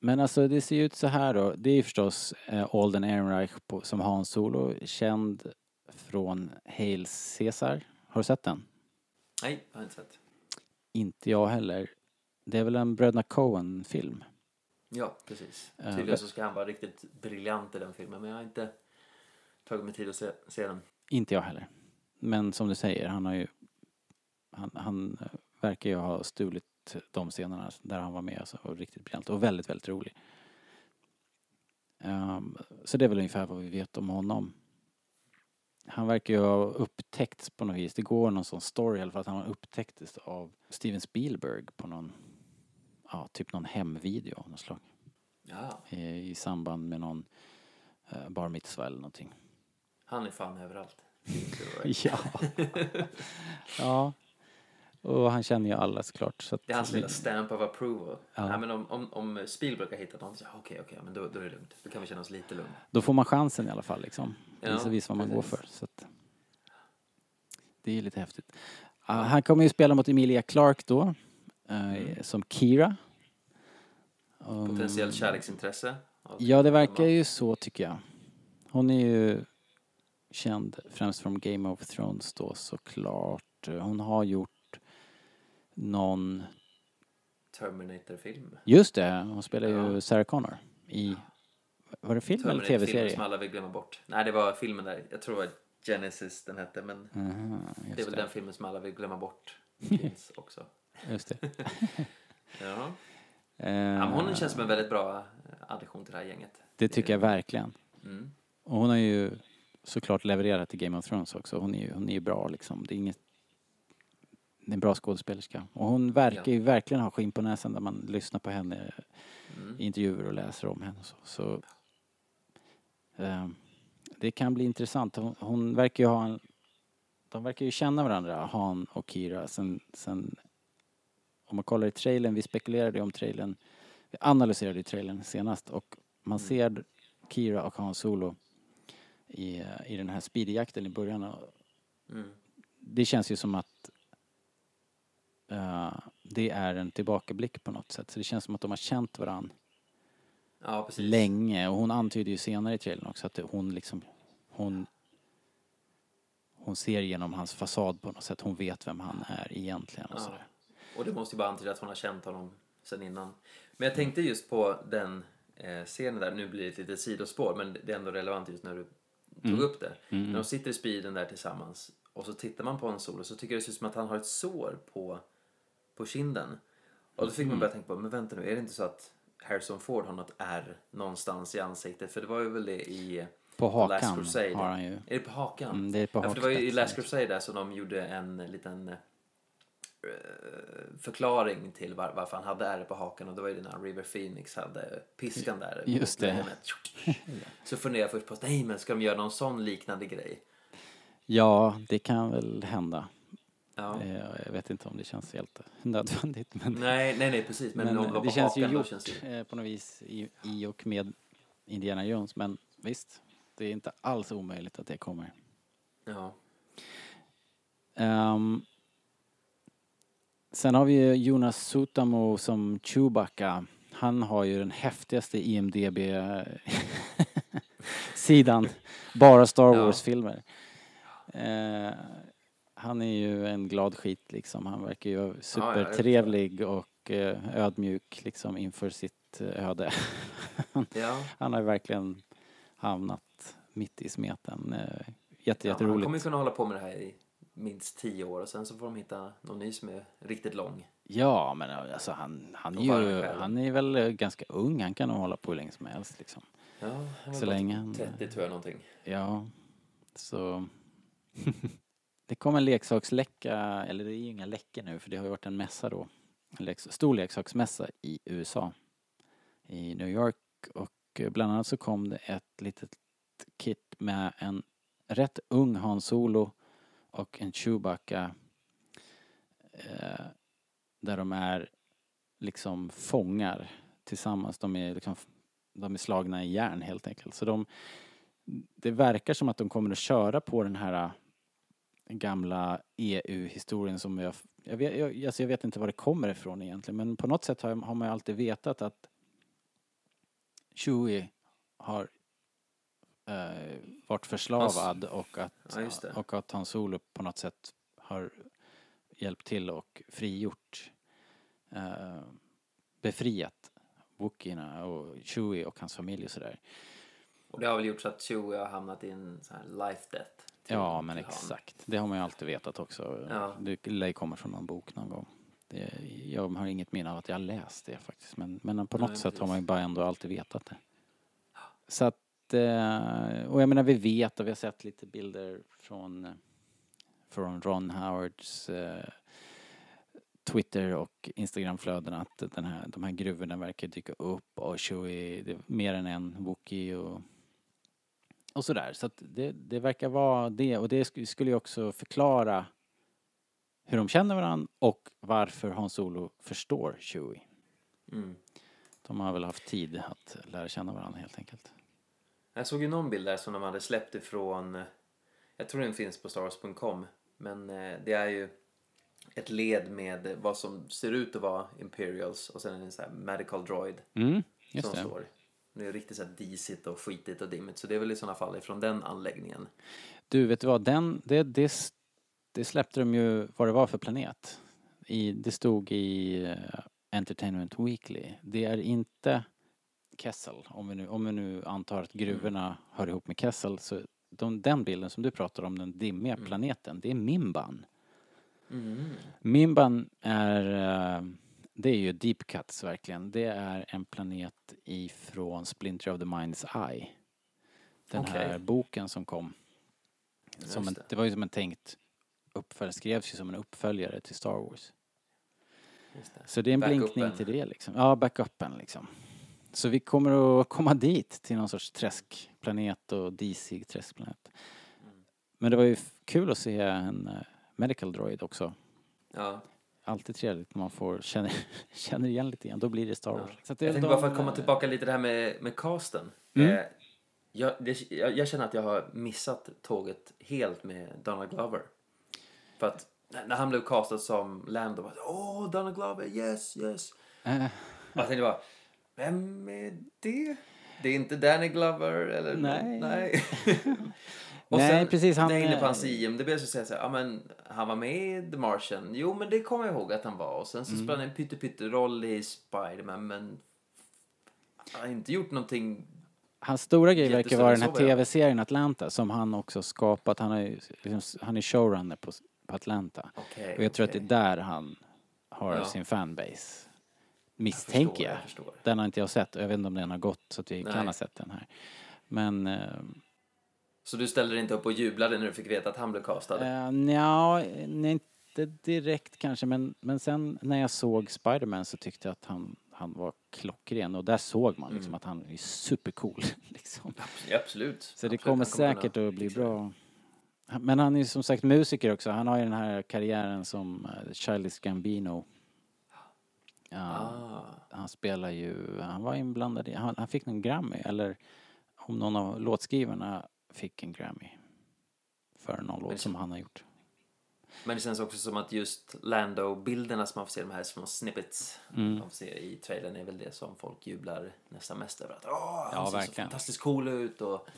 Men alltså det ser ju ut så här då. Det är förstås eh, Alden Ehrenreich på, som Hans Solo, känd från Hail Caesar. Har du sett den? Nej, jag har inte sett. Inte jag heller. det är väl en Bröderna Coen-film. Ja, precis. Eh, Tydligen så ska han vara riktigt briljant i den filmen, men jag har inte tagit mig tid att se, se den. Inte jag heller. Men som du säger, han har ju... Han, han eh, verkar ju ha stulit de scenerna där han var med alltså, och riktigt briljant och väldigt, väldigt rolig. Ehm, så det är väl ungefär vad vi vet om honom. Han verkar ju ha upptäckts på något vis. Det går någon sån story i alla fall att han upptäcktes av Steven Spielberg på någon, ja, typ någon hemvideo av något slag. Ja, I, i samband med någon uh, bar mitzvah eller någonting. han är fan överallt. *laughs* Ja. ja. Och han känner ju alla såklart. Så Det är hans lilla stamp of approval. Ja. Nej, men om, om, om Spielberg har hittat någon så okej, okej, men då, då är det lugnt. Då kan vi känna oss lite lugna. Då får man chansen i alla fall liksom. Ja, Visa, visa vad man går för. Så att, det är lite häftigt. Ah, han kommer ju spela mot Emilia Clarke då. eh, Som Kira. Um, Potentiellt kärleksintresse. Ja, det verkar ju så tycker jag. Hon är ju känd främst från Game of Thrones då såklart. Hon har gjort någon, Terminator-film. just det, hon spelar ju Ja. Sarah Connor i, var det film eller tv-serie? som alla vill glömma bort. Nej, det var filmen där. Jag tror det var Genesis den hette, men Aha, det är väl det. den filmen som alla vill glömma bort. *laughs* Finns också. Just det. *laughs* Ja. Eh, ja hon känns som en väldigt bra addition till det här gänget. det tycker jag verkligen. Mm. Och hon har ju såklart levererat i Game of Thrones också. Hon är ju, hon är ju bra liksom. Det är inget... Det är en bra skådespelerska. Och hon verkar ju verkligen ha skinn på näsan när man lyssnar på henne Mm. i intervjuer och läser om henne. Så, så eh, det kan bli intressant. Hon, hon verkar ju ha en... De verkar ju känna varandra, Han och Kira, sen, sen om man kollar i trailern, vi spekulerade ju om trailern, vi analyserade ju trailern senast och man Mm. ser Kira och Han Solo i, i den här speedjakten i början. och Mm. Det känns ju som att eh, det är en tillbakablick på något sätt. Så det känns som att de har känt varandra Ja, länge. Och hon antyder ju senare i trailern också att hon liksom, hon hon ser genom hans fasad på något sätt. Hon vet vem han är egentligen och Ja. sådär. Och det måste ju bara antyda att hon har känt honom sen innan. Men jag tänkte just på den eh, scenen där, nu blir det ett litet sidospår, men det är ändå relevant just när du tog upp det. När de sitter i speeden där tillsammans och så tittar man på en sol och så tycker jag det ser ut som att han har ett sår på, på kinden. Och då fick man börja tänka på, men vänta nu, är det inte så att Harrison Ford har något ärr någonstans i ansiktet? För det var ju väl det i På hakan har han ju. Är det på hakan? Mm, det är på ja, för det var ju i. Last Crusade där som de gjorde en liten förklaring till var, varför han hade ärr på hakan och det var ju när River Phoenix hade piskan där. Just det. Så funderade jag först på, nej men ska de göra någon sån liknande grej? Ja, det kan väl hända. Ja. Eh, Jag vet inte om det känns helt nödvändigt. Men, Nej, nej, nej, precis. Men, men det det känns ju gjort känns det eh, på något vis i, i och med Indiana Jones. Men visst, det är inte alls omöjligt att det kommer. Ja. Ehm, sen har vi ju Jonas Sutamo som Chewbacca. Han har ju den häftigaste IMDB-sidan. *laughs* Bara Star. Wars-filmer. Eh, han är ju en glad skit liksom. Han verkar ju supertrevlig och eh, ödmjuk liksom inför sitt eh, öde. *laughs* Ja. han har ju verkligen hamnat mitt i smeten. Eh, jätte, Ja, han jätteroligt. kommer ju kunna hålla på med det här i minst tio år och sen så får de hitta någon ny som är riktigt lång. Ja, men alltså han, han är ju, han är väl eh, ganska ung. Han kan nog hålla på hur länge som helst liksom. Ja, han Så länge han- 30 tror jag någonting. Ja, så... *laughs* det kom en leksaksläcka, eller det är ju inga läckor nu för det har ju varit en mässa då. En leks- stor leksaksmässa i USA. I New York och eh, bland annat så kom det ett litet kit med en rätt ung Han Solo och en Chewbacca eh, där de är liksom fångar tillsammans. De är liksom de är slagna i järn helt enkelt. Så de, det verkar som att de kommer att köra på den här eh, gamla EU-historien som jag, jag, vet, jag, alltså jag vet inte var det kommer ifrån egentligen men på något sätt har, har man ju alltid vetat att Chewie har eh, varit förslavad och att, Ja, och att Han Solo på något sätt har hjälpt till och frigjort eh, befriat Wookieerna och Chewie och hans familj och sådär. Och det har väl gjort så att Chewie har hamnat i en sån här life death. Ja, men till han. exakt. Det har man ju alltid vetat också. Ja. Det lär komma från någon bok någon gång. Det, jag har inget minne av att jag har läst det faktiskt. Men, men på något Nej, sätt har precis. man ju bara ändå alltid vetat det. Så att, och jag menar vi vet och vi har sett lite bilder från, eh, från Ron Howards eh, Twitter och Instagramflöden att den här, de här gruvorna verkar dyka upp och Chewie, det är mer än en Wookie och och sådär. Så att det, det verkar vara det och det sk- skulle ju också förklara hur de känner varandra och varför Hans Solo förstår Chewie. Mm. De har väl haft tid att lära känna varandra helt enkelt. Jag såg ju någon bild där som de hade släppt ifrån, jag tror den finns på starwars.com, men eh, det är ju ett led med vad som ser ut att vara Imperials och sen en sån här medical droid Mm, som det. står. Det är riktigt så här disigt och skitigt och dimmigt så det är väl i sådana fall ifrån den anläggningen. Du, vet du vad? Den, det, det, det släppte de ju vad det var för planet. I, det stod i eh, Entertainment Weekly. Det är inte Kessel. Om vi nu, om vi nu antar att gruvorna hör ihop med Kessel så de, den bilden som du pratar om, den dimmiga planeten, det är Mimban. Mimban är, eh, det är ju deep cuts verkligen. Det är en planet ifrån Splinter of the Mind's Eye. Den Okej. här boken som kom. Som en, det. det var ju som en tänkt uppföljare, skrevs ju som en uppföljare till Star Wars. Det. Så det är en Backupen. blinkning till det liksom. Ja, backupen liksom. Så vi kommer att komma dit till någon sorts träskplanet och disig träskplanet. Men det var ju kul att se en eh, medical droid också. Ja. Alltid trevligt när man får känner, *laughs* känner igen lite grann. Då blir det Star Wars. Så att det är Jag tänkte de, bara för att komma eh, tillbaka lite det här med, med casten. Mm. Eh, jag, det, jag, jag känner att jag har missat tåget helt med Donald Glover. För att när han blev castad som Lando, det, åh Donald Glover, yes, yes. Och jag tänkte bara, vem är det? Det är inte Danny Glover eller? Nej. Nej. *laughs* Och Nej, sen, precis, han när jag är inne på hans IMDB så säger jag så här, ja men han var med i The Martian. Jo men det kommer jag ihåg att han var. Och sen så Mm. spelade han en pytte-pytte-roll i Spiderman men han har inte gjort någonting Hans stora grej verkar vara den här tv-serien Atlanta som han också skapat. Han är, liksom, han är showrunner på, på Atlanta. Okej, och jag tror att det är där han har Ja. sin fanbase. Misstänker förstår, jag. jag. Den har inte jag sett. Jag vet inte om den har gått så att vi Nej. kan ha sett den här. Men eh, Så du ställde dig inte upp och jublade när du fick veta att han blev castad? Uh, nja, inte direkt kanske men, men sen när jag såg Spiderman så tyckte jag att han, han var klockren och där såg man Mm. liksom att han är supercool *laughs* liksom. Ja, absolut. Så det Absolut, kommer han säkert kunna att bli bra. Men han är ju som sagt musiker också. Han har ju den här karriären som uh, Childish Gambino. Ja, Ah. Han spelar ju, han var inblandad i, han, han fick någon Grammy eller om någon av låtskrivarna fick en Grammy. För någon låt som han har gjort. Men det känns också som att just Lando-bilderna som man får se, de här små snippets Mm. man får se i trailern är väl det som folk jublar nästan mest över. Att Åh, han Ja, ser så verkligen. fantastiskt cool ut och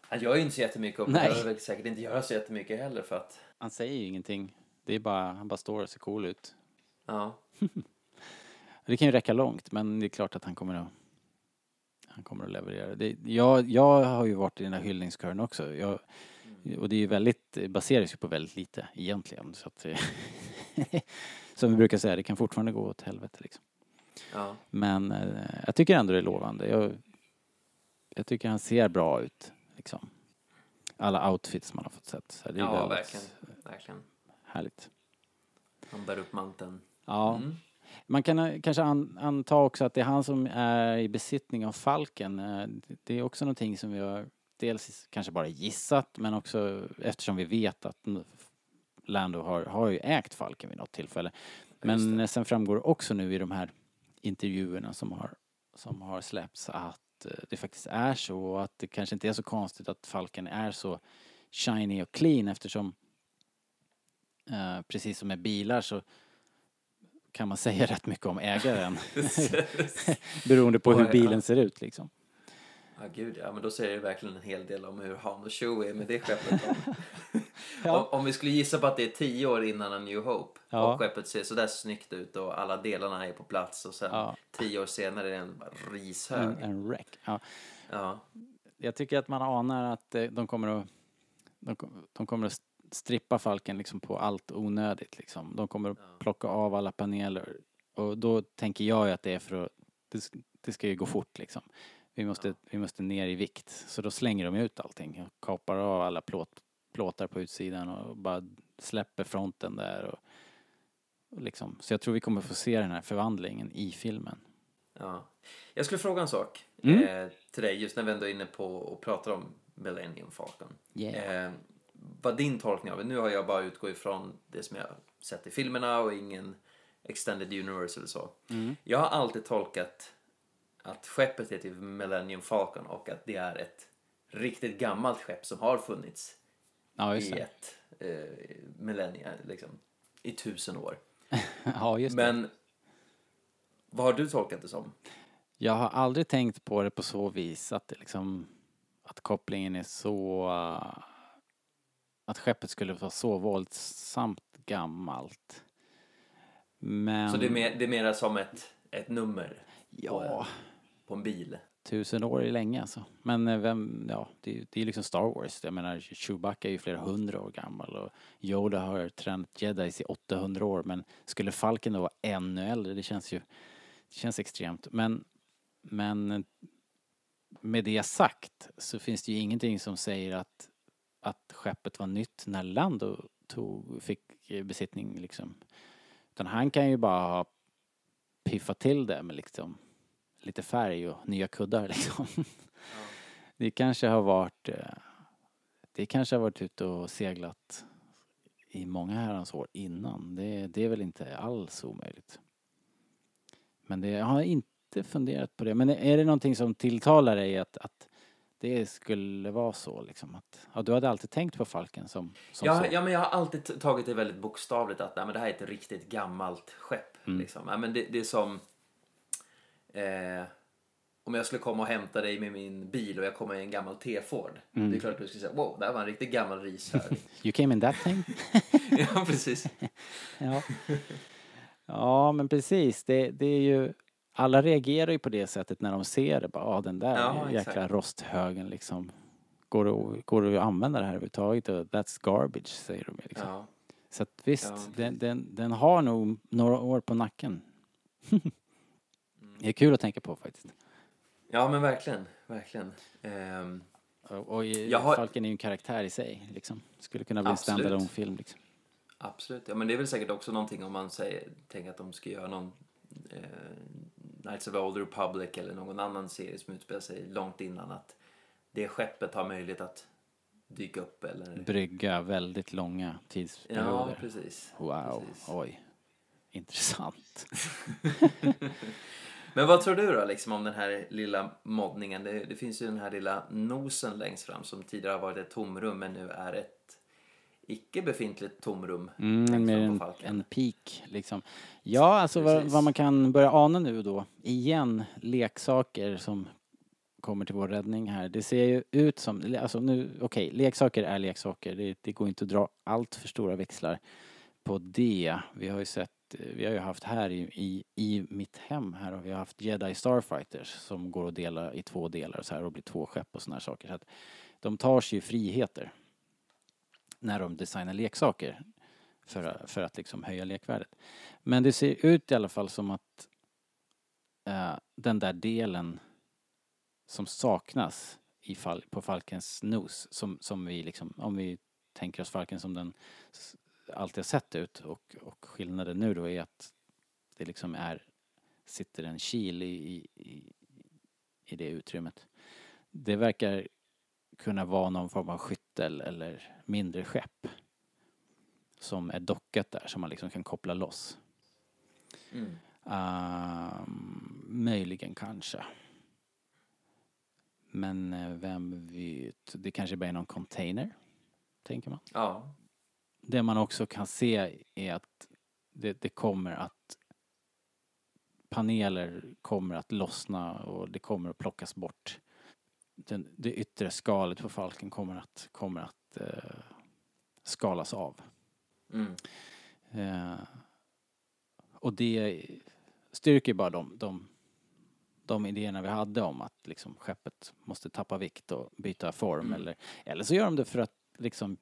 han gör ju inte så jättemycket och behöver väl säkert inte göra så jättemycket heller för att Han säger ju ingenting. Det är bara, han bara står och ser cool ut. Ja, *laughs* Det kan ju räcka långt men det är klart att han kommer att han kommer att leverera. Det, jag, jag har ju varit i den här hyllningskören också. Jag, och det är ju väldigt, baseras ju på väldigt lite egentligen. Så att, *laughs* som vi brukar säga, det kan fortfarande gå åt helvete liksom. ja. Men eh, jag tycker ändå det är lovande. Jag, jag tycker han ser bra ut liksom. Alla outfits man har fått sett. Så det är ja väldigt verkligen, verkligen. härligt. Han bär upp manteln. Ja. Mm. Man kan eh, kanske an, anta också att det är han som är i besittning av falken. Eh, det- är också någonting som vi har dels kanske bara gissat men också eftersom vi vet att Lando har, har ju ägt falken vid något tillfälle. Men eh, sen framgår också nu i de här intervjuerna som har, som har släppts att det faktiskt är så och att det kanske inte är så konstigt att falken är så shiny och clean eftersom eh, precis som med bilar så kan man säga *laughs* rätt mycket om ägaren. *laughs* *laughs* Beroende på hur bilen ser ut liksom. Ja, gud ja, men då säger det verkligen en hel del om hur Han och Chewie är med det skeppet. Ja. Om, om vi skulle gissa på att det är tio år innan A New Hope Ja. och skeppet ser sådär snyggt ut och alla delarna är på plats och sen Ja. tio år senare är det en rishög. En, en wreck. Ja. Ja. Jag tycker att man anar att eh, de kommer att de, de kommer att strippa Falken liksom på allt onödigt liksom. De kommer att plocka av alla paneler och då tänker jag ju att det är för att det, det ska ju gå fort liksom. Vi måste, vi måste ner i vikt. Så då slänger de ut allting och kapar av alla plåt, plåtar på utsidan och bara släpper fronten där och, och liksom. Så jag tror vi kommer få se den här förvandlingen i filmen. Ja. Jag skulle fråga en sak Mm. eh, till dig just när vi ändå är inne på och pratar om Millennium Falcon. Yeah. Eh, vad din tolkning av det? Nu har jag bara utgått ifrån det som jag sett i filmerna och ingen extended universe eller så. Mm. Jag har alltid tolkat att skeppet heter Millennium Falcon och att det är ett riktigt gammalt skepp som har funnits Ja, i ett eh, millennium, liksom i tusen år. *laughs* Ja, just det. Men vad har du tolkat det som? Jag har aldrig tänkt på det på så vis att det liksom att kopplingen är så uh, att skeppet skulle vara så våldsamt gammalt. Men Så det är, mer, det är mera som ett, ett nummer på, ja, en, på en bil? tusen år är länge alltså. Men eh, vem, ja, det, är- det är liksom Star Wars. Jag menar Chewbacca är ju flera hundra år gammal och Yoda har tränat jedis i 800 år men skulle Falken då vara ännu äldre? Det känns ju, det känns extremt. Men, men med det sagt så finns det ju ingenting som säger att, att skeppet var nytt när Lando tog, fick eh, besittning liksom. Utan han kan ju bara ha piffat till det med liksom lite färg och nya kuddar *laughs* liksom. Det kanske har varit, eh, det kanske har varit ute och seglat i många herrans år innan. Det, det är väl inte alls omöjligt. Men det, jag har inte funderat på det. Men är det någonting som tilltalar dig att, att det skulle vara så liksom? Att, ja, du hade alltid tänkt på Falken som, som Ja, så? ja, men jag har alltid tagit det väldigt bokstavligt att nej, men det här är ett riktigt gammalt skepp. Mm. Liksom. Ja, men det, det är som eh, om jag skulle komma och hämta dig med min bil och jag kommer i en gammal T-Ford. Mm. Det är klart att du skulle säga wow, det här var en riktigt gammal rishög. *laughs* You came in that thing? *laughs* ja, precis. *laughs* Ja. ja, men precis. Det, det är ju... Alla reagerar ju på det sättet när de ser det. Bara, ah, den där Ja, jäkla exakt. rosthögen liksom. Går det, går det att använda det här överhuvudtaget? Och That's garbage, säger de liksom. Ja. Så att visst, Ja, den, den, den har nog några år på nacken. det är kul att tänka på faktiskt. ja, men verkligen. Verkligen. Ehm, Och, och i- har- Falken är ju en karaktär i sig liksom. Skulle kunna bli en Absolut. standalone film liksom. Absolut. Ja, men det är väl säkert också någonting om man säger, tänker att de ska göra någon eh, Knights of the Old Republic eller någon annan serie som utspelar sig långt innan att det skeppet har möjlighet att dyka upp eller... Brygga väldigt långa Ja, tidsperioder. precis. Wow, Precis. oj. Intressant. *laughs* Men vad tror du då liksom om den här lilla moddningen? Det, det finns ju den här lilla nosen längst fram som tidigare har varit ett tomrum men nu är ett icke befintligt tomrum Mm, fram en, en peak liksom. Ja, alltså vad, vad man kan börja ana nu då. Igen, leksaker som kommer till vår räddning här. Det ser ju ut som, alltså nu, okej, leksaker är leksaker. Det, det går inte att dra allt för stora växlar på det. Vi har ju sett, vi har ju haft här i, i, i mitt hem här har vi haft Jedi Starfighters som går att dela i två delar och så här och blir två skepp och såna här saker. Så att de tar sig ju friheter när de designar leksaker för, för att liksom höja lekvärdet. Men det ser ut i alla fall som att eh, den där delen som saknas i fall, på Falkens nos, som, som vi liksom, om vi tänker oss Falken som den alltid har sett ut och, och skillnaden nu då är att det liksom är, sitter en kil i, i, i det utrymmet. Det verkar kunna vara någon form av skyttel eller mindre skepp som är dockat där som man liksom kan koppla loss. Mm. Ehm, möjligen kanske. Men eh, vem vet? Det kanske bara är någon container, tänker man. Ja, Det man också kan se är att det, det kommer att paneler kommer att lossna och det kommer att plockas bort. Den, det yttre skalet på falken kommer att, kommer att eh, skalas av. Mm. Eh, och det styrker bara de, de, de idéerna vi hade om att liksom skeppet måste tappa vikt och byta form Mm. eller, eller så gör de det för att liksom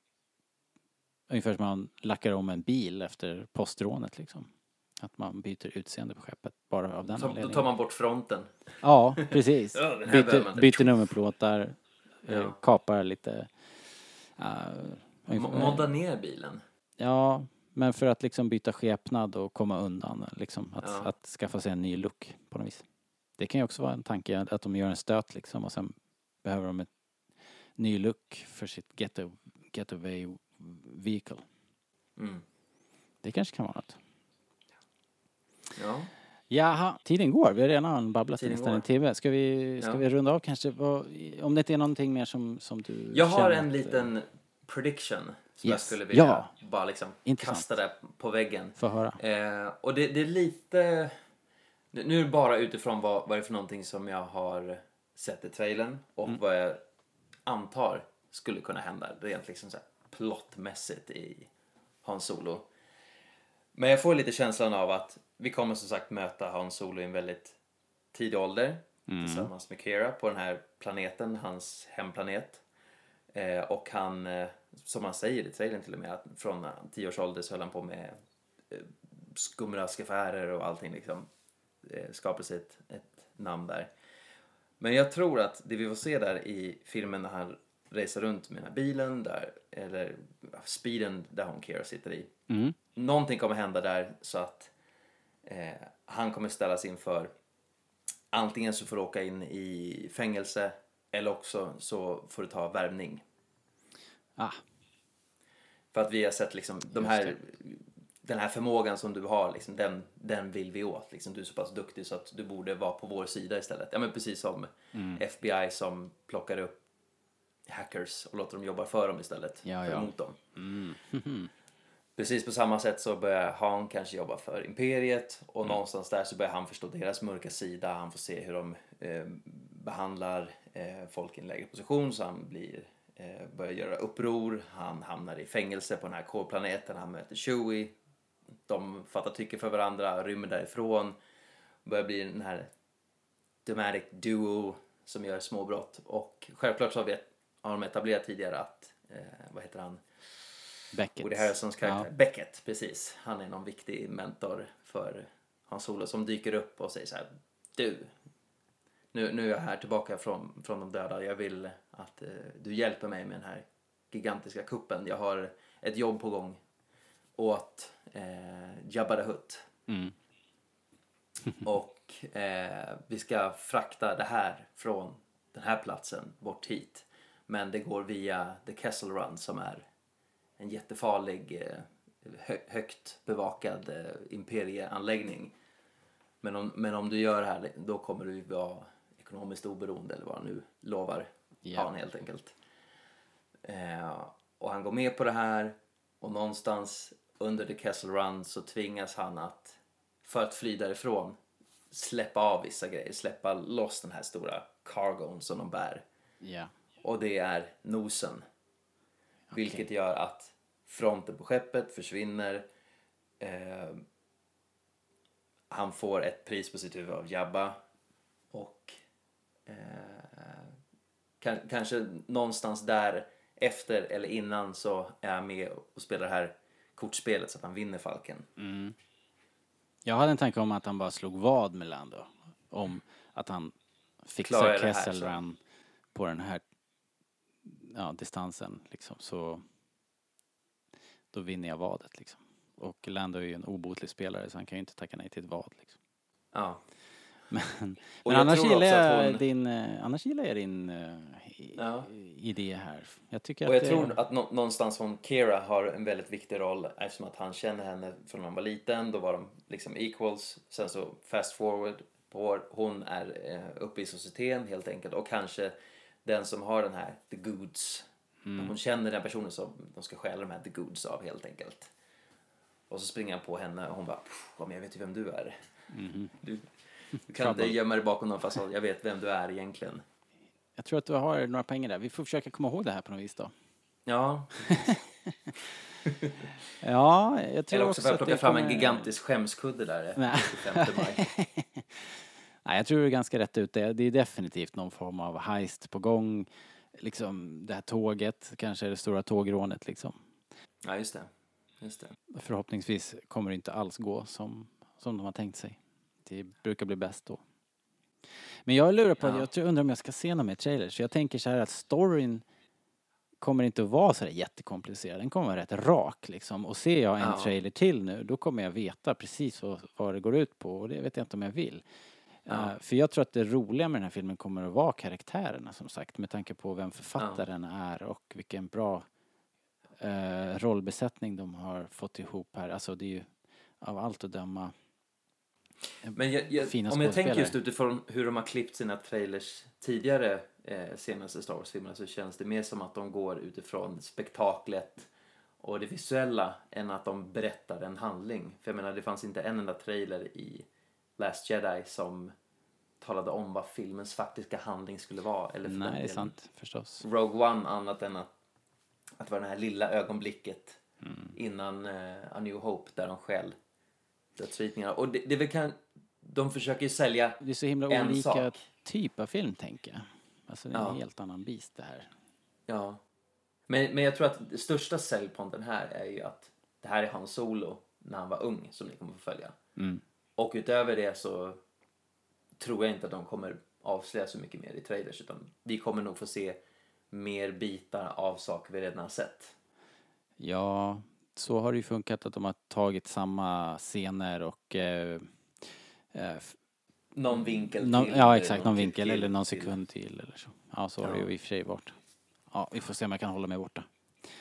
ungefär som man lackar om en bil efter postrånet liksom. Att man byter utseende på skeppet bara av den Så, då anledningen. tar man bort fronten. Ja, precis. *laughs* Ja, byter, byter nummerplåtar, eh, Ja. kapar lite. Uh, Mo- Modda ner bilen. Ja, men för att liksom byta skepnad och komma undan. Liksom, att, Ja. att skaffa sig en ny look på något vis. Det kan ju också vara en tanke att de gör en stöt liksom och sen behöver de en ny look för sitt get- getaway vehicle. Mm. Det kanske kan vara något. Ja. Jaha, tiden går. Vi har redan babblat i Tiden nästan en timme. Ska vi, ska Ja. vi runda av kanske? Om det inte är någonting mer som, som du Jag har en att- liten prediction som jag Yes. skulle vilja Ja. bara liksom Intressant. kasta där på väggen. Få höra. Eh, och det, det är lite... Nu nu är det bara utifrån vad, vad det är för någonting som jag har sett i trailern och Mm. vad jag antar skulle kunna hända rent liksom så här plottmässigt i Hans Solo. Men jag får lite känslan av att vi kommer som sagt möta Hans Solo i en väldigt tidig ålder tillsammans med Kira på den här planeten, hans hemplanet. Eh, och han, eh, som han säger i trailern till och med, att från tio års ålder så höll han på med eh, skumraskaffärer och allting liksom. Eh, skapade sig ett, ett namn där. Men jag tror att det vi får se där i filmen när han reser runt med den här bilen där, eller speeden där hon Kira sitter i. Mm. Någonting kommer hända där så att eh, han kommer ställas inför antingen så får du åka in i fängelse eller också så får du ta värvning. Ah, För att vi har sett liksom de här, den här förmågan som du har, liksom, den, den vill vi åt. Liksom, du är så pass duktig så att du borde vara på vår sida istället. Ja, men precis som FBI som plockar upp hackers och låter dem jobba för dem istället. Ja, för ja. emot dem. *laughs* Precis på samma sätt så börjar Han kanske jobba för Imperiet och någonstans där så börjar han förstå deras mörka sida. Han får se hur de eh, behandlar eh, folk i en lägre position så han blir, eh, börjar göra uppror. Han hamnar i fängelse på den här K-planeten. Han möter Chewie. De fattar tycke för varandra, rymmer därifrån. Börjar bli den här Dramatic Duo som gör småbrott. Och självklart så har, vi, har de etablerat tidigare att, eh, vad heter han? Beckett. Woody Harrelsons karaktär. Beckett, precis. Han är någon viktig mentor för Hans Solo som dyker upp och säger så här. Du, nu, nu är jag här tillbaka från, från de döda. Jag vill att eh, du hjälper mig med den här gigantiska kuppen. Jag har ett jobb på gång åt eh, Jabba the Hutt. Mm. *laughs* och eh, vi ska frakta det här från den här platsen bort hit. Men det går via The Kessel Run som är en jättefarlig, eh, hö högt bevakad eh, imperieanläggning. Men om, men om du gör det här, då kommer du vara ekonomiskt oberoende eller vad han nu lovar Ja. han helt enkelt. Eh, och han går med på det här och någonstans under The Kessel Run så tvingas han att, för att fly därifrån, släppa av vissa grejer, släppa loss den här stora cargon som de bär. Ja. Och det är nosen. Vilket gör att fronten på skeppet försvinner. Eh, han får ett pris på sitt huvud av Jabba. Och eh, kan, kanske någonstans där efter eller innan så är han med och spelar det här kortspelet så att han vinner Falken. Jag hade en tanke om att han bara slog vad med Lando. Om att han fixar Kessel? Run på den här ja, distansen liksom. Så då vinner jag vadet liksom. Och Lando är ju en obotlig spelare så han kan ju inte tacka nej till ett vad liksom. Ja. Men, men annars, gillar jag hon- din, eh, annars gillar jag din eh, i- Ja. idé här. Jag tycker Och att jag det, tror att nå- någonstans hon Kira har en väldigt viktig roll eftersom att han känner henne från när han var liten. Då var de liksom equals. Sen så fast forward på. Hon är eh, uppe i societeten helt enkelt och kanske den som har den här the goods. Hon känner den personen som de ska stjäla de här the goods av helt enkelt. Och så springer han på henne och hon bara "Pff, ja, men jag vet ju vem du är. Du, du kan inte gömma dig bakom någon fasad. Jag vet vem du är egentligen. jag tror att du har några pengar där. Vi får försöka komma ihåg det här på något vis då. Ja, *laughs* Ja, jag tror eller också för att plocka fram en kommer- gigantisk skämskudde där Nej. 25 maj. *laughs* Nej, jag tror det är ganska rätt ut. Det är definitivt någon form av heist på gång. Liksom det här tåget, kanske det stora tågrånet liksom. Ja, just det. Just det. Förhoppningsvis kommer det inte alls gå som, som de har tänkt sig. Det brukar bli bäst då. Men jag lurar på, Ja. jag undrar om jag ska se någon mer trailer. Så jag tänker så här att storyn kommer inte att vara så där jättekomplicerad. Den kommer vara rätt rak liksom. Och ser jag en Ja. trailer till nu, då kommer jag veta precis vad, vad det går ut på. Och det vet jag inte om jag vill. Ja. Eh, för jag tror att det roliga med den här filmen kommer att vara karaktärerna som sagt. Med tanke på vem författaren är och vilken bra eh, rollbesättning de har fått ihop här. Alltså det är ju av allt att döma Men jag, jag, Fina om jag tänker just utifrån hur de har klippt sina trailers tidigare eh, senaste Star Wars-filmerna så känns det mer som att de går utifrån spektaklet och det visuella än att de berättar en handling. För jag menar, det fanns inte en enda trailer i Last Jedi som talade om vad filmens faktiska handling skulle vara. Eller för Nej, det är sant förstås. Rogue One annat än att, att det var det här lilla ögonblicket Mm. innan uh, A New Hope där de skäl dödsritningarna. Och det, det väl kan, de försöker ju sälja Det är så himla en olika sak. typ av film tänker jag. Alltså det är en Ja. helt annan beast det här. Ja. Men, men jag tror att det största säljpunkten här är ju att det här är Han Solo när han var ung som ni kommer få följa. Mm. Och utöver det så tror jag inte att de kommer avslöja så mycket mer i trailers utan vi kommer nog få se mer bitar av saker vi redan har sett. Ja, så har det ju funkat att de har tagit samma scener och eh, eh, Någon vinkel till. Ja eller exakt, någon vinkel till eller någon till- sekund till eller så. Ja, så har det Ja. ju i och för sig varit. Ja, vi får se om jag kan hålla mig borta.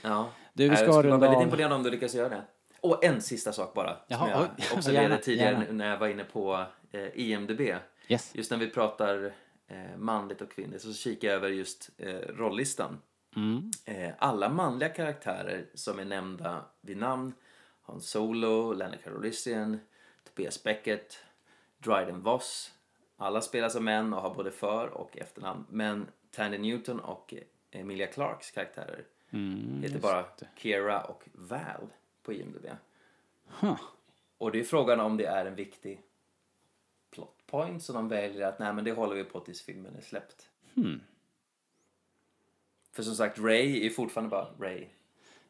Ja. Du, vi ska jag skulle vara väldigt av. imponerad om du lyckas göra det. Och en sista sak bara. Jaha, som jag oj. observerade *laughs* tidigare gärna. när jag var inne på eh, IMDB. Yes. Just när vi pratar eh, manligt och kvinnligt så kikar jag över just eh, rolllistan. Mm. Eh, alla manliga karaktärer som är nämnda vid namn Han Solo, Lando Calrissian, Tobias Beckett, Dryden Voss. Alla spelas av män och har både för och efternamn. Men Tandy Newton och Emilia Clarks karaktärer Mm, heter bara. Kira och Val på IMDB. Huh. Och det är frågan om det är en viktig plot point så de väljer att nej men det håller vi på tills filmen är släppt. Hmm. För som sagt, Ray är fortfarande bara Ray.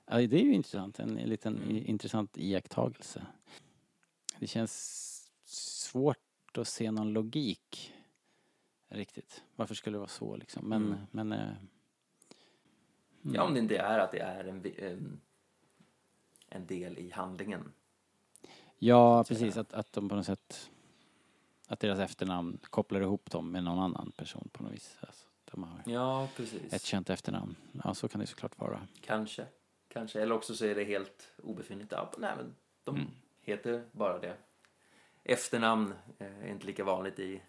Ja, det är ju intressant. En liten i- intressant iakttagelse. Det känns svårt att se någon logik riktigt. Varför skulle det vara så liksom? Men, Mm. men eh, Ja, om det inte är att det är en, en, en del i handlingen. ja, precis. Att, att de på något sätt, att deras efternamn kopplar ihop dem med någon annan person på något vis. Alltså, de har Ja, precis. ett känt efternamn. Ja, så kan det såklart vara. Kanske. Kanske. Eller också så är det helt obefintligt. Ja, nej, men de Mm. heter bara det. Efternamn eh, är inte lika vanligt i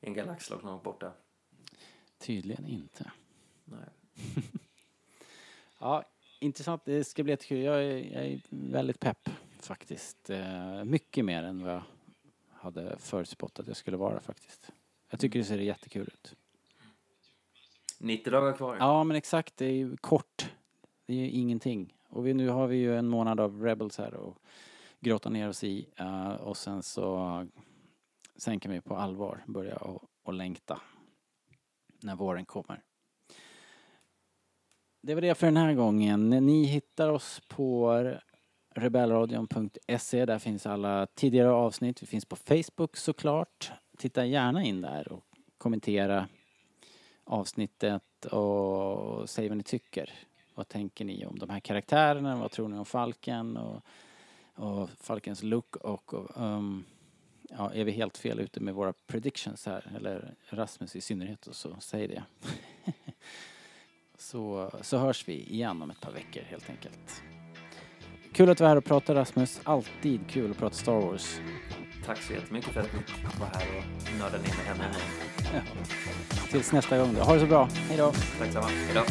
en galax långt borta. Tydligen inte. Nej. *laughs* Ja, intressant. Det ska bli jättekul. Jag är, jag är väldigt pepp faktiskt. Eh, mycket mer än vad jag hade förutspått att jag skulle vara faktiskt. Jag tycker det ser jättekul ut. 90 dagar kvar. Ja, men exakt. Det är ju kort. Det är ju ingenting. Och vi, nu har vi ju en månad av Rebels här och grotta ner oss i. eh, och sen så sen kan vi på allvar börja och, och längta när våren kommer. Det var det för den här gången. Ni hittar oss på rebellradion.se. Där finns alla tidigare avsnitt. Vi finns på Facebook såklart. Titta gärna in där och kommentera avsnittet och säg vad ni tycker. Vad tänker ni om de här karaktärerna? Vad tror ni om Falken och, och Falkens look och, och um, ja, är vi helt fel ute med våra predictions här? Eller Rasmus i synnerhet och så säg det. *laughs* så, så hörs vi igen om ett par veckor helt enkelt. Kul att du är här och pratar Rasmus. Alltid kul att prata Star Wars. Tack så jättemycket för att ni var här och nördade ner mig gång. Ja. Tills nästa gång då. Ha det så bra. Hej då. Tack samma. Hejdå.